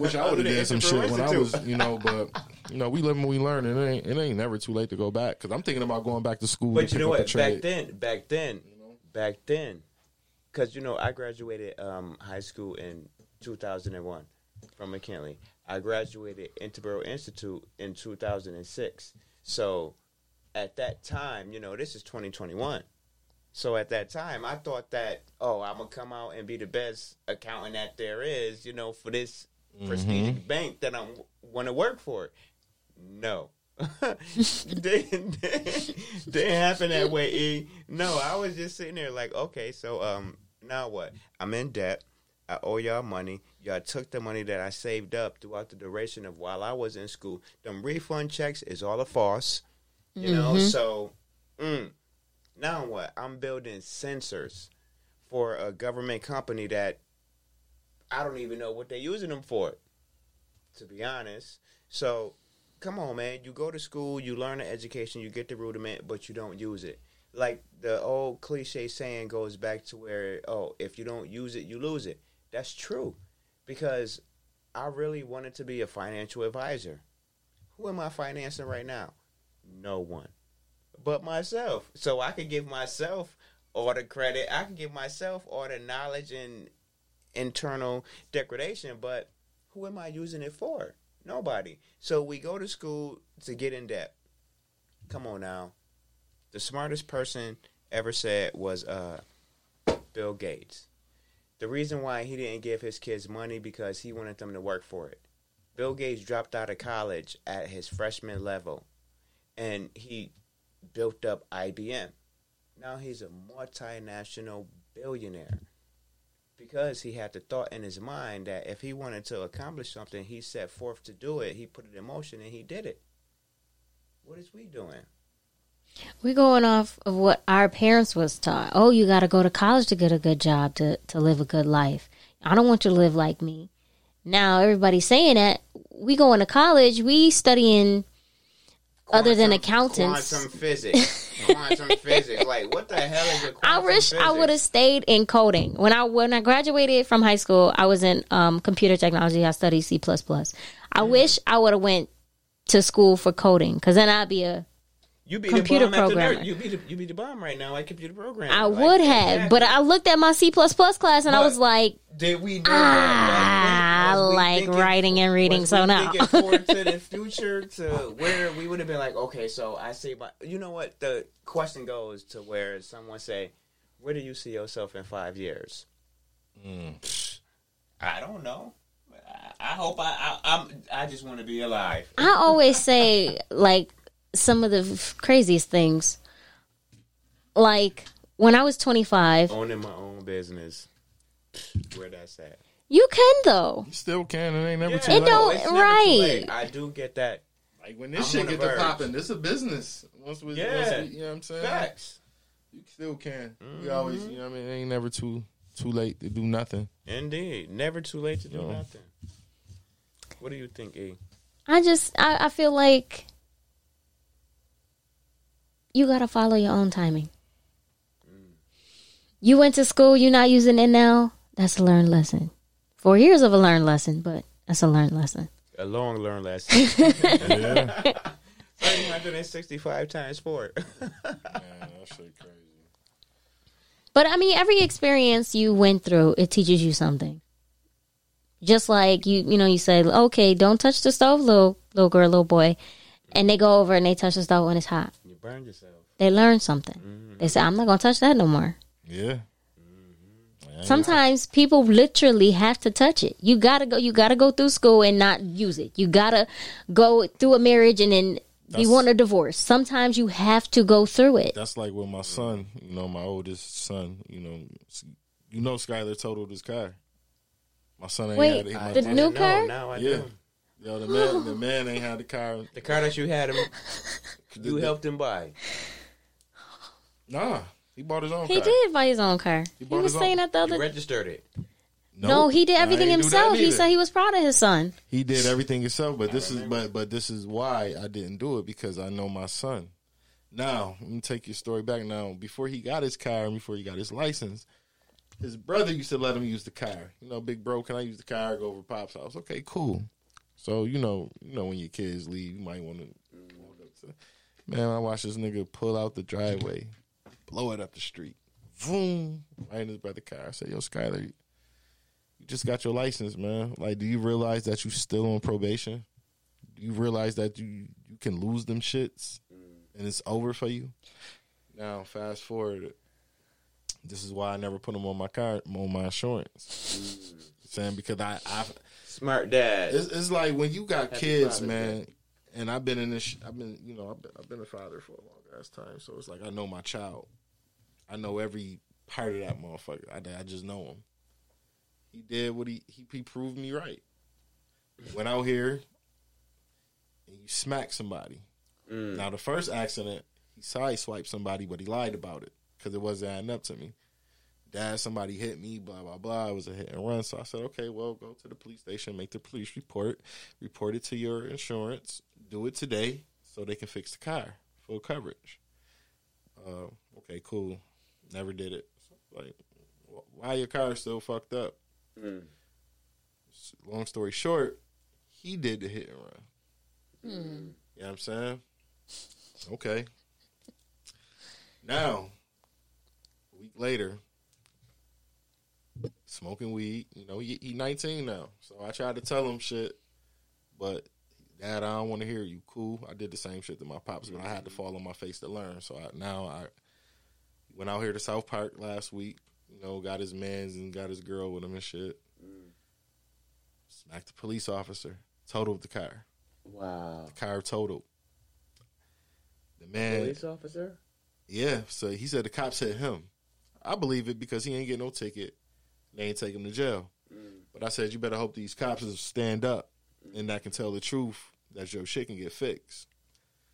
Wish I would have did some shit when I was, you know, but you know, we live and we learn, and it ain't, it ain't never too late to go back. Because I'm thinking about going back to school. But to you know what? Back then, back then, back then, because you know I graduated um, high school in 2001 from McKinley. I graduated Interboro Institute in 2006. So at that time, you know, this is 2021. So at that time, I thought that oh, I'm gonna come out and be the best accountant that there is, you know, for this prestigious bank that I want to work for. No. didn't, didn't happen that way. E. No, I was just sitting there like, okay, so um, now what? I'm in debt. I owe y'all money. Y'all took the money that I saved up throughout the duration of while I was in school. Them refund checks is all a farce. You know, Mhm. so mm, now what? I'm building sensors for a government company that I don't even know what they're using them for, to be honest. So, come on, man. You go to school, you learn the education, you get the rudiment, but you don't use it. Like the old cliche saying goes back to where, oh, if you don't use it, you lose it. That's true. Because I really wanted to be a financial advisor. Who am I financing right now? No one but myself. So I could give myself all the credit. I can give myself all the knowledge and internal degradation, but who am I using it for? Nobody. So we go to school to get in debt. Come on now. The smartest person ever said was uh, Bill Gates. The reason why he didn't give his kids money because he wanted them to work for it. Bill Gates dropped out of college at his freshman level and he built up IBM. Now he's a multinational billionaire. because he had the thought in his mind that if he wanted to accomplish something, he set forth to do it. He put it in motion and he did it. What is we doing? We're going off of what our parents was taught. Oh, you got to go to college to get a good job to to live a good life. I don't want you to live like me. Now everybody's saying that we going to college, we studying other than accountants. Quantum physics. Quantum physics. Like what the hell is a quantum I wish physics? I would have stayed in coding. When I when I graduated from high school, I was in um, computer technology. I studied C plus plus. I Mm. wish I would have went to school for coding because then I'd be a You be computer the bomb programmer. After you be the you be the bomb right now, like computer programmer. I Like, would have, exactly. but I looked at my C plus plus class and I was like, Did we know ah, that? I like writing and reading. Was So we no, thinking forward to the future to where we would have been like, okay, so I see my. You know what? The question goes to where someone say, "Where do you see yourself in five years?" I don't know. I, I hope I, I I'm I just want to be alive. I always say like some of the f- craziest things. Like when I was twenty five, Owning my own business. Where that's at. you can though. You still can. It ain't never Yeah, too It don't- it's never too right. late. I do get that. Like when this I'm shit get to popping, this is a business. Once we, Yeah. once we, you know what I'm saying? Facts. You still can. We Mhm. always, you know what I mean? It ain't never too too late to do nothing. Indeed. Never too late to do No. nothing. What do you think, E? I just I, I feel like you gotta follow your own timing. You went to school, you're not using it now. That's a learned lesson. Four years of a learned lesson, but that's a learned lesson. A long learned lesson. Yeah. 765 times four. Man, that shit crazy. But I mean, every experience you went through, it teaches you something. Just like you, you know, you say, "Okay, don't touch the stove, little little girl, little boy," and they go over and they touch the stove when it's hot. You burned yourself. They learn something. Mm-hmm. They say, "I'm not gonna touch that no more." Yeah. Mm-hmm. Sometimes people literally have to touch it. You gotta go. You gotta go through school and not use it. You gotta go through a marriage and then you want a divorce. Sometimes you have to go through it. That's like with my mm-hmm. son, you know, my oldest son, you know, you know Skylar totaled his car. My son ain't Wait, had it. the my- new No, car? now I Yeah. do. Yo, the man, the man ain't had the car. The car that you had him, you The- helped him buy. Nah, he bought his own He car. did buy his own car. He, bought was saying own- that the You other. registered it. No, he did everything ain't do that himself. He said he was proud of his son. He did everything himself, but this is but but this is why I didn't do it because I know my son. Now, let me take your story back. Now, before he got his car and before he got his license, his brother used to let him use the car. You know, big bro, can I use the car? Go over to Pop's house. Okay, cool. So you know, you know when your kids leave, you might want to. Man, I watched this nigga pull out the driveway, blow it up the street, boom, right in his brother car. I said, "Yo, Skyler, you just got your license, man. Like, do you realize that you still on probation? Do you realize that you you can lose them shits and it's over for you? Now, fast forward. This is why I never put them on my car on my insurance. Saying because I, I Smart dad. it's, it's like when you got Happy kids, Father's man. And I've been in this. I've been, you know, I've been, I've been a father for a long ass time. So it's like I know my child. I know every part of that motherfucker. I, I just know him. He did what he he, he proved me right. Went out here and you smack somebody. Mm. Now the first accident, he sideswiped somebody, but he lied about it because it wasn't adding up to me. Dad, somebody hit me, blah blah blah. It was a hit and run. So I said, okay, well, go to the police station, make the police report, report it to your insurance, do it today so they can fix the car, full coverage. Uh, okay, cool. Never did it. Like, wh- why your car still fucked up? Mm. S- Long story short, he did the hit and run. Hmm. You know what I'm saying? Okay. Now, a week later, smoking weed. You know, he, he 19 now. So I tried to tell him shit, but dad, I don't want to hear you. Cool. I did the same shit to my pops, but I had to mm-hmm. fall on my face to learn. So I, now I went out here to South Park last week. You know, got his mans and got his girl with him and shit. Mm. Smacked the police officer. Totaled the car. Wow. The car totaled. The man. Police officer? Yeah, so he said the cops hit him. I believe it because he ain't get no ticket. They ain't take him to jail. Mm. But I said, you better hope these cops stand up and that can tell the truth that your shit can get fixed.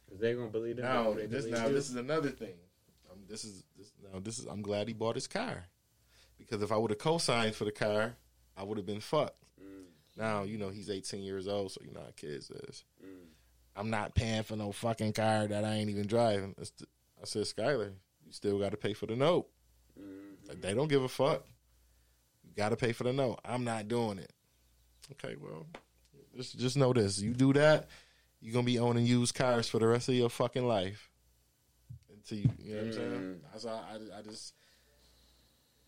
Cause they gonna believe them. Now, They this believe now you. this is another thing. Um, this is this, now this is. I'm glad he bought his car because if I would have co-signed for the car, I would have been fucked. Mm. Now you know he's 18 years old, so you know how kids is. Mm. I'm not paying for no fucking car that I ain't even driving. It's the- I said, Skyler, you still got to pay for the note. Mm-hmm. Like, they don't give a fuck. You got to pay for the note. I'm not doing it. Okay, well, just just know this: you do that, you're gonna be owning used cars for the rest of your fucking life. Until you, you know what I'm saying? Mm. That's all, I, I just,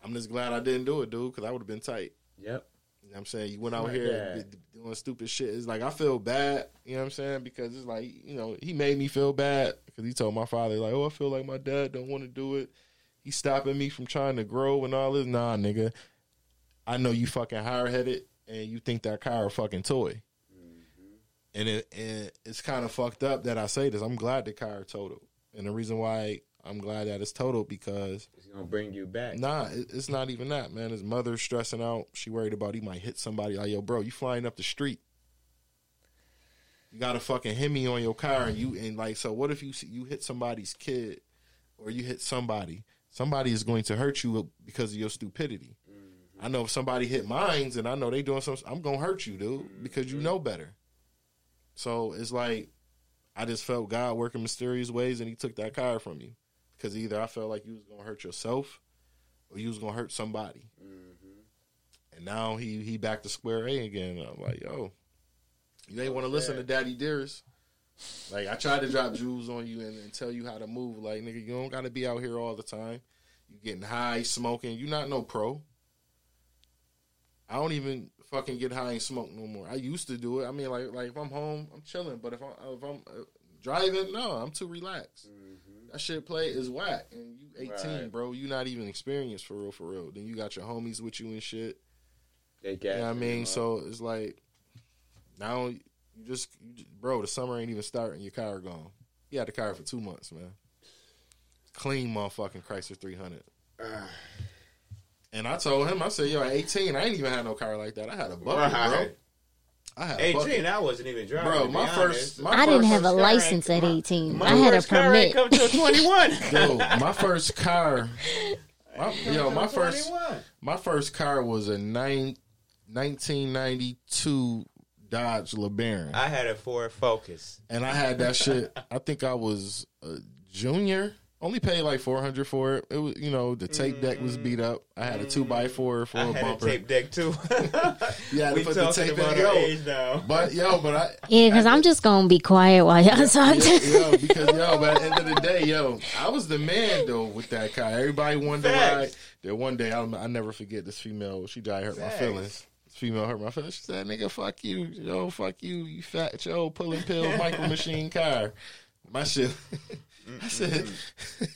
I'm just glad I didn't do it, dude, because I would have been tight. Yep. You know what I'm saying? You went out My here dad. doing stupid shit. It's like I feel bad, you know what I'm saying? Because it's like, you know, he made me feel bad because he told my father, like, oh, I feel like my dad don't want to do it. He's stopping me from trying to grow and all this. Nah, nigga. I know you fucking higher headed and you think that car a fucking toy. And it and it's kind of fucked up that I say this. I'm glad the car totaled. And the reason why I'm glad that it's totaled because It's gonna bring you back. Nah, it, it's not even that, man. His mother's stressing out. She worried about he might hit somebody. Like, yo, bro, you flying up the street. You got a fucking Hemi on your car, and you and like, so what if you you hit somebody's kid, or you hit somebody? Somebody is going to hurt you because of your stupidity. Mm-hmm. I know if somebody hit mines, and I know they doing something, I'm gonna hurt you, dude, because you mm-hmm. know better. So it's like, I just felt God working mysterious ways, and He took that car from you because either I felt like you was gonna hurt yourself, or you was gonna hurt somebody. Mm-hmm. And now he he back to square A again. I'm like, yo, you ain't want to listen to Daddy Dearest. Like I tried to drop jewels on you and, and tell you how to move. Like nigga, you don't got to be out here all the time. You getting high, smoking. You not no pro. I don't even fucking get high and smoke no more. I used to do it. I mean, like like if I'm home, I'm chilling. But if I'm if I'm uh, driving, no, I'm too relaxed. That shit play is whack. And you 18, Right. bro. You not even experienced for real, for real. Then you got your homies with you and shit. They You know what I mean? So it's like now you just, you just bro, the summer ain't even starting. Your car gone. You had the car for two months, man. Clean motherfucking Chrysler 300. And I told him, I said, yo, at 18, I ain't even had no car like that. I had a bucket, bro. I had a 18, bucket. I wasn't even driving. Bro, my first, my I didn't first- have a car license at 18. my I had a first car ain't permit. come till 21. Yo, my first car. My, yo, my first, my first car was a nine, 1992 Dodge LeBaron. I had a Ford Focus. and I had that shit. I think I was a junior. Only paid like four hundred for it. It was, you know, the tape deck was beat up. I had a mm. two by four for I a had bumper. a tape deck too. Yeah, we to put the tape about in. our Yo, age now. but yo, but I, Yeah, because I'm just going to be quiet while y'all talk. yo, yo, because yo, but at the end of the day, yo, I was the man though with that car. Everybody wanted to Facts. ride. There one day, I'll, I never forget this female. She died, hurt my feelings. This female hurt my feelings. She said, "Nigga, fuck you, yo, fuck you, you fat, yo, pulling pill, micro machine car." My shit. I said,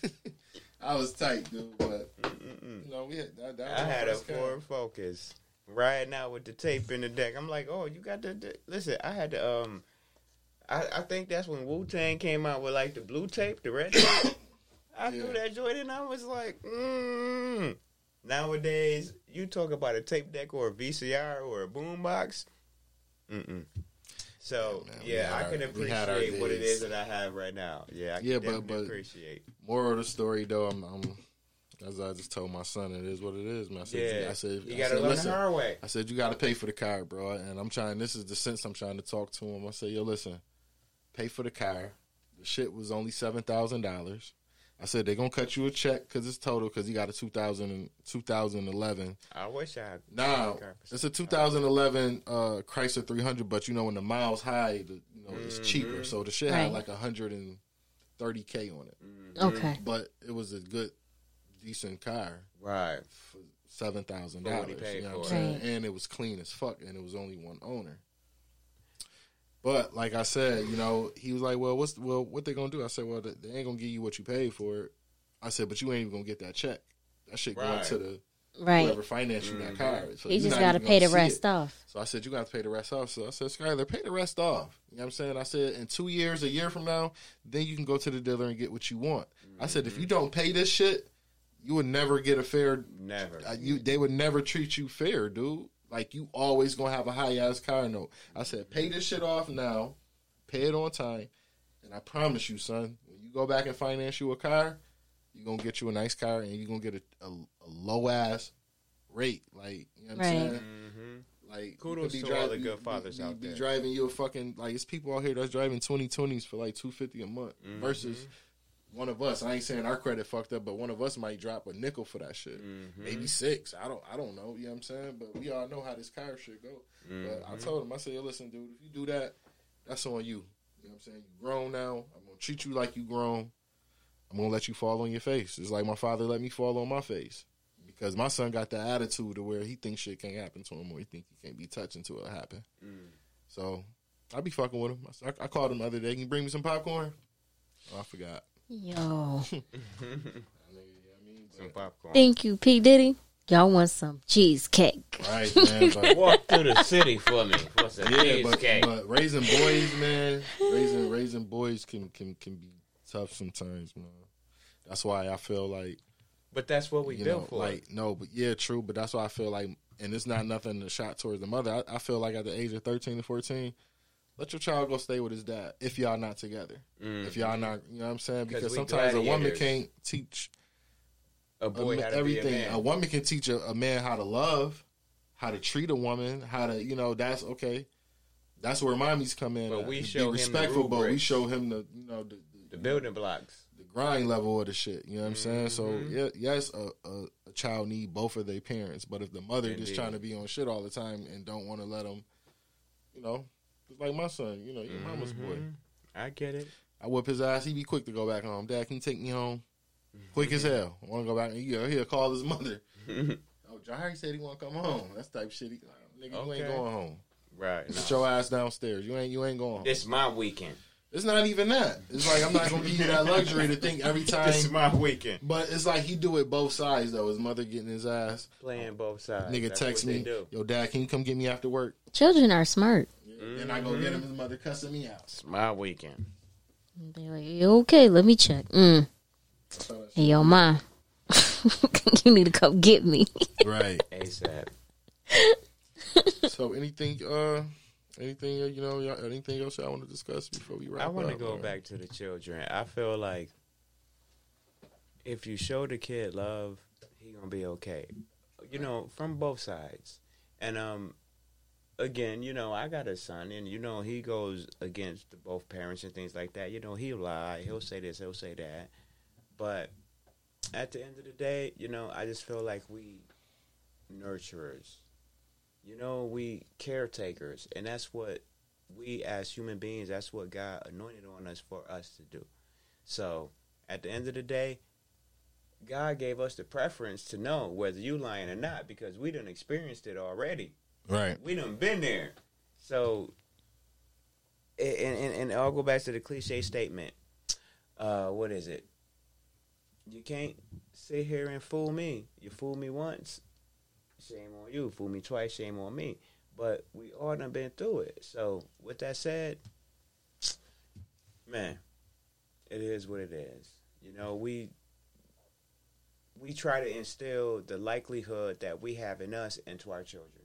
I was tight, dude, but you know, we had that. that I had a. Ford Focus riding out with the tape in the deck. I'm like, oh, you got the, the listen. I had to um, I, I think that's when Wu Tang came out with like the blue tape, the red tape. I threw that joint in. I was like, mm. Nowadays, you talk about a tape deck or a VCR or a boombox. Mm-mm. So we yeah, I can our- we had our appreciate what it is that I have right now. Yeah, I can Yeah, but- but- appreciate. Moral of the story, though, I'm, I'm as I just told my son, it is what it is, man. I said, Yeah. I said, You gotta said, learn the hard way. I said, you got to pay for the car, bro. And I'm trying. This is the sense I'm trying to talk to him. I said, yo, listen, pay for the car. The shit was only seven thousand dollars. I said they're gonna cut you a check because it's total because you got a 2000 and 2011. I wish I had. Now it's a 2011 uh, Chrysler 300, but you know when the miles high, the, you know it's cheaper. So the shit Right. had like 130k on it. Okay. but it was a good, decent car, right? For seven thousand For what he dollars. You know what I'm saying? it. And it was clean as fuck, and it was only one owner. But like I said, you know, he was like, "Well, what's well, what they gonna do?" I said, "Well, they they ain't gonna give you what you paid for it." I said, "But you ain't even gonna get that check. That shit going to the Right. whoever financed you that car. So You just got to pay the rest it. off. So I said, you got to pay the rest off. So I said, Skyler, pay the rest off. You know what I'm saying? I said, in two years, a year from now, then you can go to the dealer and get what you want. I said, if you don't pay this shit, you would never get a fair. Never. Uh, you they would never treat you fair, dude. Like you always gonna have a high ass car note. I said, pay this shit off now, pay it on time, and I promise you, son, when you go back and finance you a car, you're gonna get you a nice car and you're gonna get a, a, a low ass rate. Like you know what I'm saying? Mm-hmm. Like you Kudos could to all the good you- fathers you out be there. driving you a fucking like it's people out here that's driving 2020s for like 250 a month Mm-hmm. versus one of us. I ain't saying our credit fucked up, but one of us might drop a nickel for that shit. Mm-hmm. Maybe six. I don't. I don't know. You know what I'm saying? But we all know how this car shit go. But I Mhm. told him, I said, listen, dude, if you do that, that's on you. You know what I'm saying? You grown now. I'm gonna treat you like you grown. I'm gonna let you fall on your face. It's like my father let me fall on my face because my son got that attitude to where he thinks shit can't happen to him or he think he can't be touched until it happen. So I be fucking with him. I, I called him the other day. Can you bring me some popcorn? Oh, I forgot. Yo. Some popcorn. Thank you, P. Diddy. Y'all want some cheesecake. Right, man. But Walk through the city for me. For some yeah, but, cheesecake. but raising boys, man, raising raising boys can can can be tough sometimes, man. That's why I feel like But that's what we you built know, for. like no, but yeah, true. But that's why I feel like, and it's not nothing to shot towards the mother. I, I feel like at the age of thirteen to fourteen, let your child go stay with his dad if y'all not together. If y'all not, you know what I'm saying? Mm-hmm. 'Cause Because sometimes a woman can't teach a boy to everything. Be a man. woman can teach a, a man how to love, how to treat a woman, how to you know that's okay. That's where mommies come in. But we show him be the respectful, but we show him the you know the, the building blocks. the grind level of the shit. You know what I'm saying? So Mhm. yeah, yes, a, a, a child need both of their parents, but if the mother just trying to be on shit all the time and don't want to let them, you know, like my son. You know, your mama's boy. Mhm. I get it. I whip his ass. He'd be quick to go back home. Dad, can you take me home? Quick as hell. I want to go back. He'll, he'll call his mother. oh, Jahari said he want to come home. That's type of shit. He, nigga, you ain't going home. Right. Get no. your ass downstairs. You ain't. You ain't going home. This my weekend. It's not even that. It's like I'm not gonna give you that luxury to think every time. This is my weekend. But it's like he do it both sides though. His mother getting his ass. Playing both sides. Nigga That's text me, do. yo, dad, can you come get me after work? Children are smart. Then I go get him. His mother cussing me out. It's my weekend. They're like, "You okay, let me check. Mm. Hey, yo, ma, you need to come get me. Right. ASAP. so anything, uh, anything, uh, you know, y'all- anything else y'all want to discuss before we wrap I want to go or- back to the children. I feel like if you show the kid love, he gonna be okay. You know, from both sides. And um, again, you know, I got a son, and you know, he goes against both parents and things like that. You know, he'll lie, he'll say this, he'll say that. But at the end of the day, you know, I just feel like we nurturers. You know, we caretakers, and that's what we as human beings, that's what God anointed on us for us to do. So at the end of the day, God gave us the preference to know whether you lying or not because we done experienced it already. Right. We done been there. So and, and, and I'll go back to the cliche statement. Uh, what is it? You can't sit here and fool me. You fool me once, shame on you. Fool me twice, shame on me. But we all done been through it. So with that said, man, it is what it is. You know, we we try to instill the likelihood that we have in us into our children.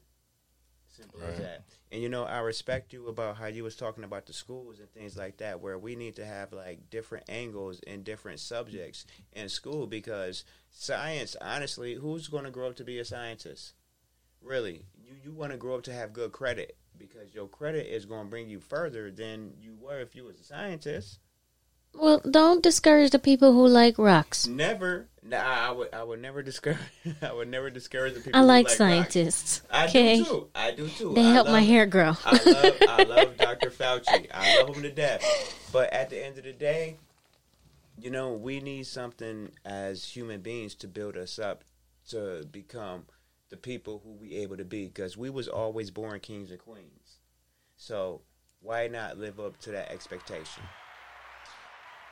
Simple as that. And you know, I respect you about how you was talking about the schools and things like that, where we need to have like different angles and different subjects in school because science, honestly, who's going to grow up to be a scientist? Really, you you want to grow up to have good credit because your credit is going to bring you further than you were if you was a scientist. Well, don't discourage the people who like rocks. Never, nah, I would, I would never discourage, I would never discourage the people. I who like rocks. scientists. I okay, do too. I do too. They I help my hair grow. I love, I love Dr. Fauci. I love him to death. But at the end of the day, you know, we need something as human beings to build us up to become the people who we able to be. Because we was always born kings and queens. So why not live up to that expectation?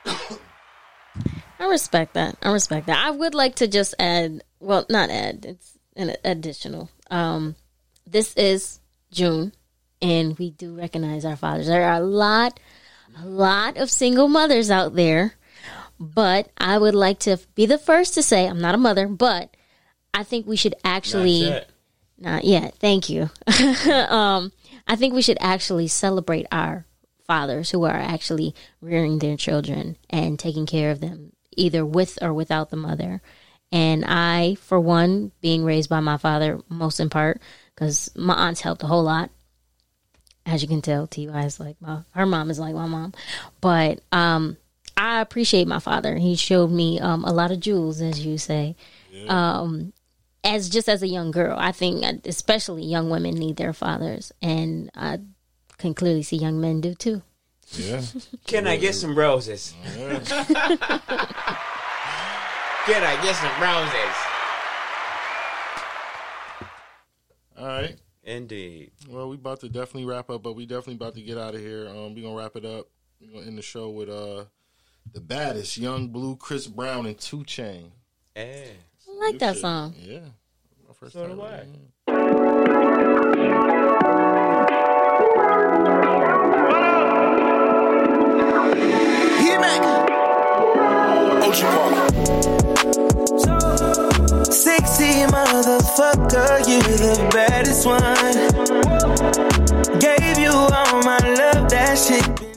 I respect that. I respect that. I would like to just add, well, not add. It's an additional. Um, this is June, and we do recognize our fathers. There are a lot, a lot of single mothers out there But I would like to be the first to say I'm not a mother, but I think we should actually yet. not yet. Thank you. um, I think we should actually celebrate our fathers who are actually rearing their children and taking care of them, either with or without the mother. And I, for one, being raised by my father, most in part, because my aunts helped a whole lot. As you can tell, Ty is like my her mom is like my mom, but um, I appreciate my father. He showed me um, a lot of jewels, as you say. Um, as just as a young girl, I think uh, especially young women need their fathers, and I can clearly see young men do too. Yeah. Can I get some roses? Can I get some roses? All right. Indeed. Well, we about to definitely wrap up, but we definitely about to get out of here. Um, we gonna wrap it up. We gonna end the show with uh the baddest Yung Bleu Chris Brown and Two Chain. Yeah. I like that song. Yeah. My first So time. do I. Ocean Park. Sexy motherfucker, you the baddest one. Gave you all my love, that shit been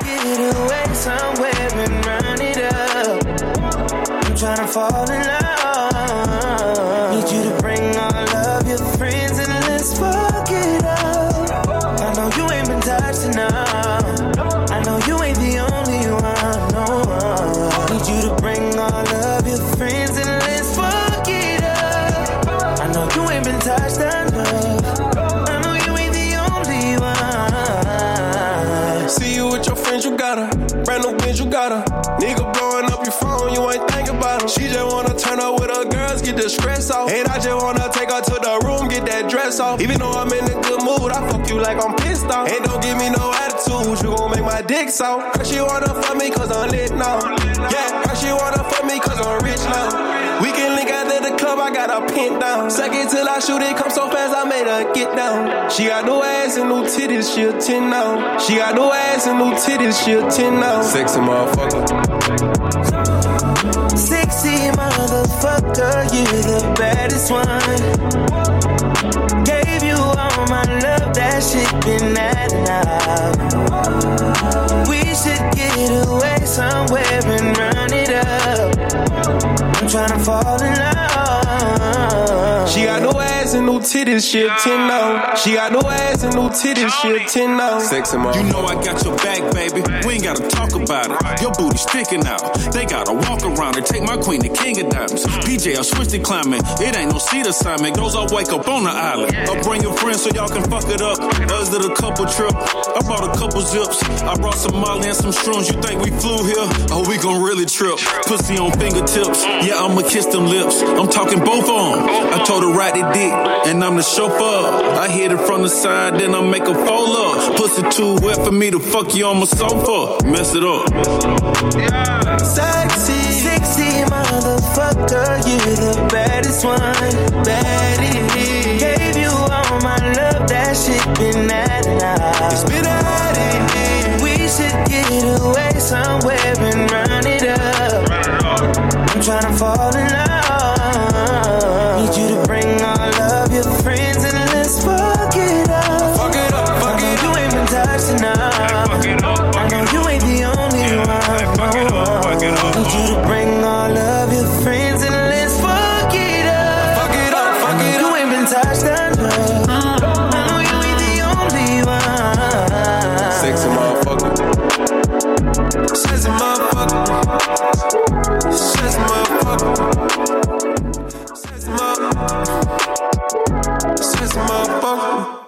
get away somewhere and run it up. I'm tryna fall in love. Dick soft. Her she wanna fuck me cause I'm lit now. Yeah, her she wanna fuck me cause I'm rich now. We can link out at the club, I got a pinned down. Second till I shoot it, come so fast, I made her get down. She got no ass and no titties, she a 10 now. She got no ass and no titties, she a 10 now. Sexy motherfucker. Sexy motherfucker, you the baddest one. You my love, that shit been that enough. We should get away somewhere and run it up. I'm tryna fall in love. She got no ass and no titties, she a 10 now. She got no ass and no titties, she a 10 now. Sexy motherfucker. You know I got your back, baby. We ain't gotta talk about it. Your booty sticking out. They gotta walk around and take my queen to King of Diamonds. PJ, I switched to climbing. It ain't no seat assignment. Goes all wake up on the island. I'll bring your friends so y'all can fuck it up. Us did a couple trip. I brought a couple zips. I brought some Molly and some shrooms. You think we flew here? Oh, we gon' really trip. Pussy on fingertips. Yeah, I'ma kiss them lips. I'm talking both arms. I told her ride it dick, and I'm the chauffeur. I hit it from the side, then I make a fold up. Pussy too wet for me to fuck you on my sofa. Mess it up. Sexy, sexy motherfucker, you the baddest one. Baddie. All my love, that shit been that enough. It's been that We should get away somewhere and run it up. I'm tryna fall in love. Need you to bring all of your friends Says a motherfucker. says a motherfucker. says a motherfucker. Stress a motherfucker.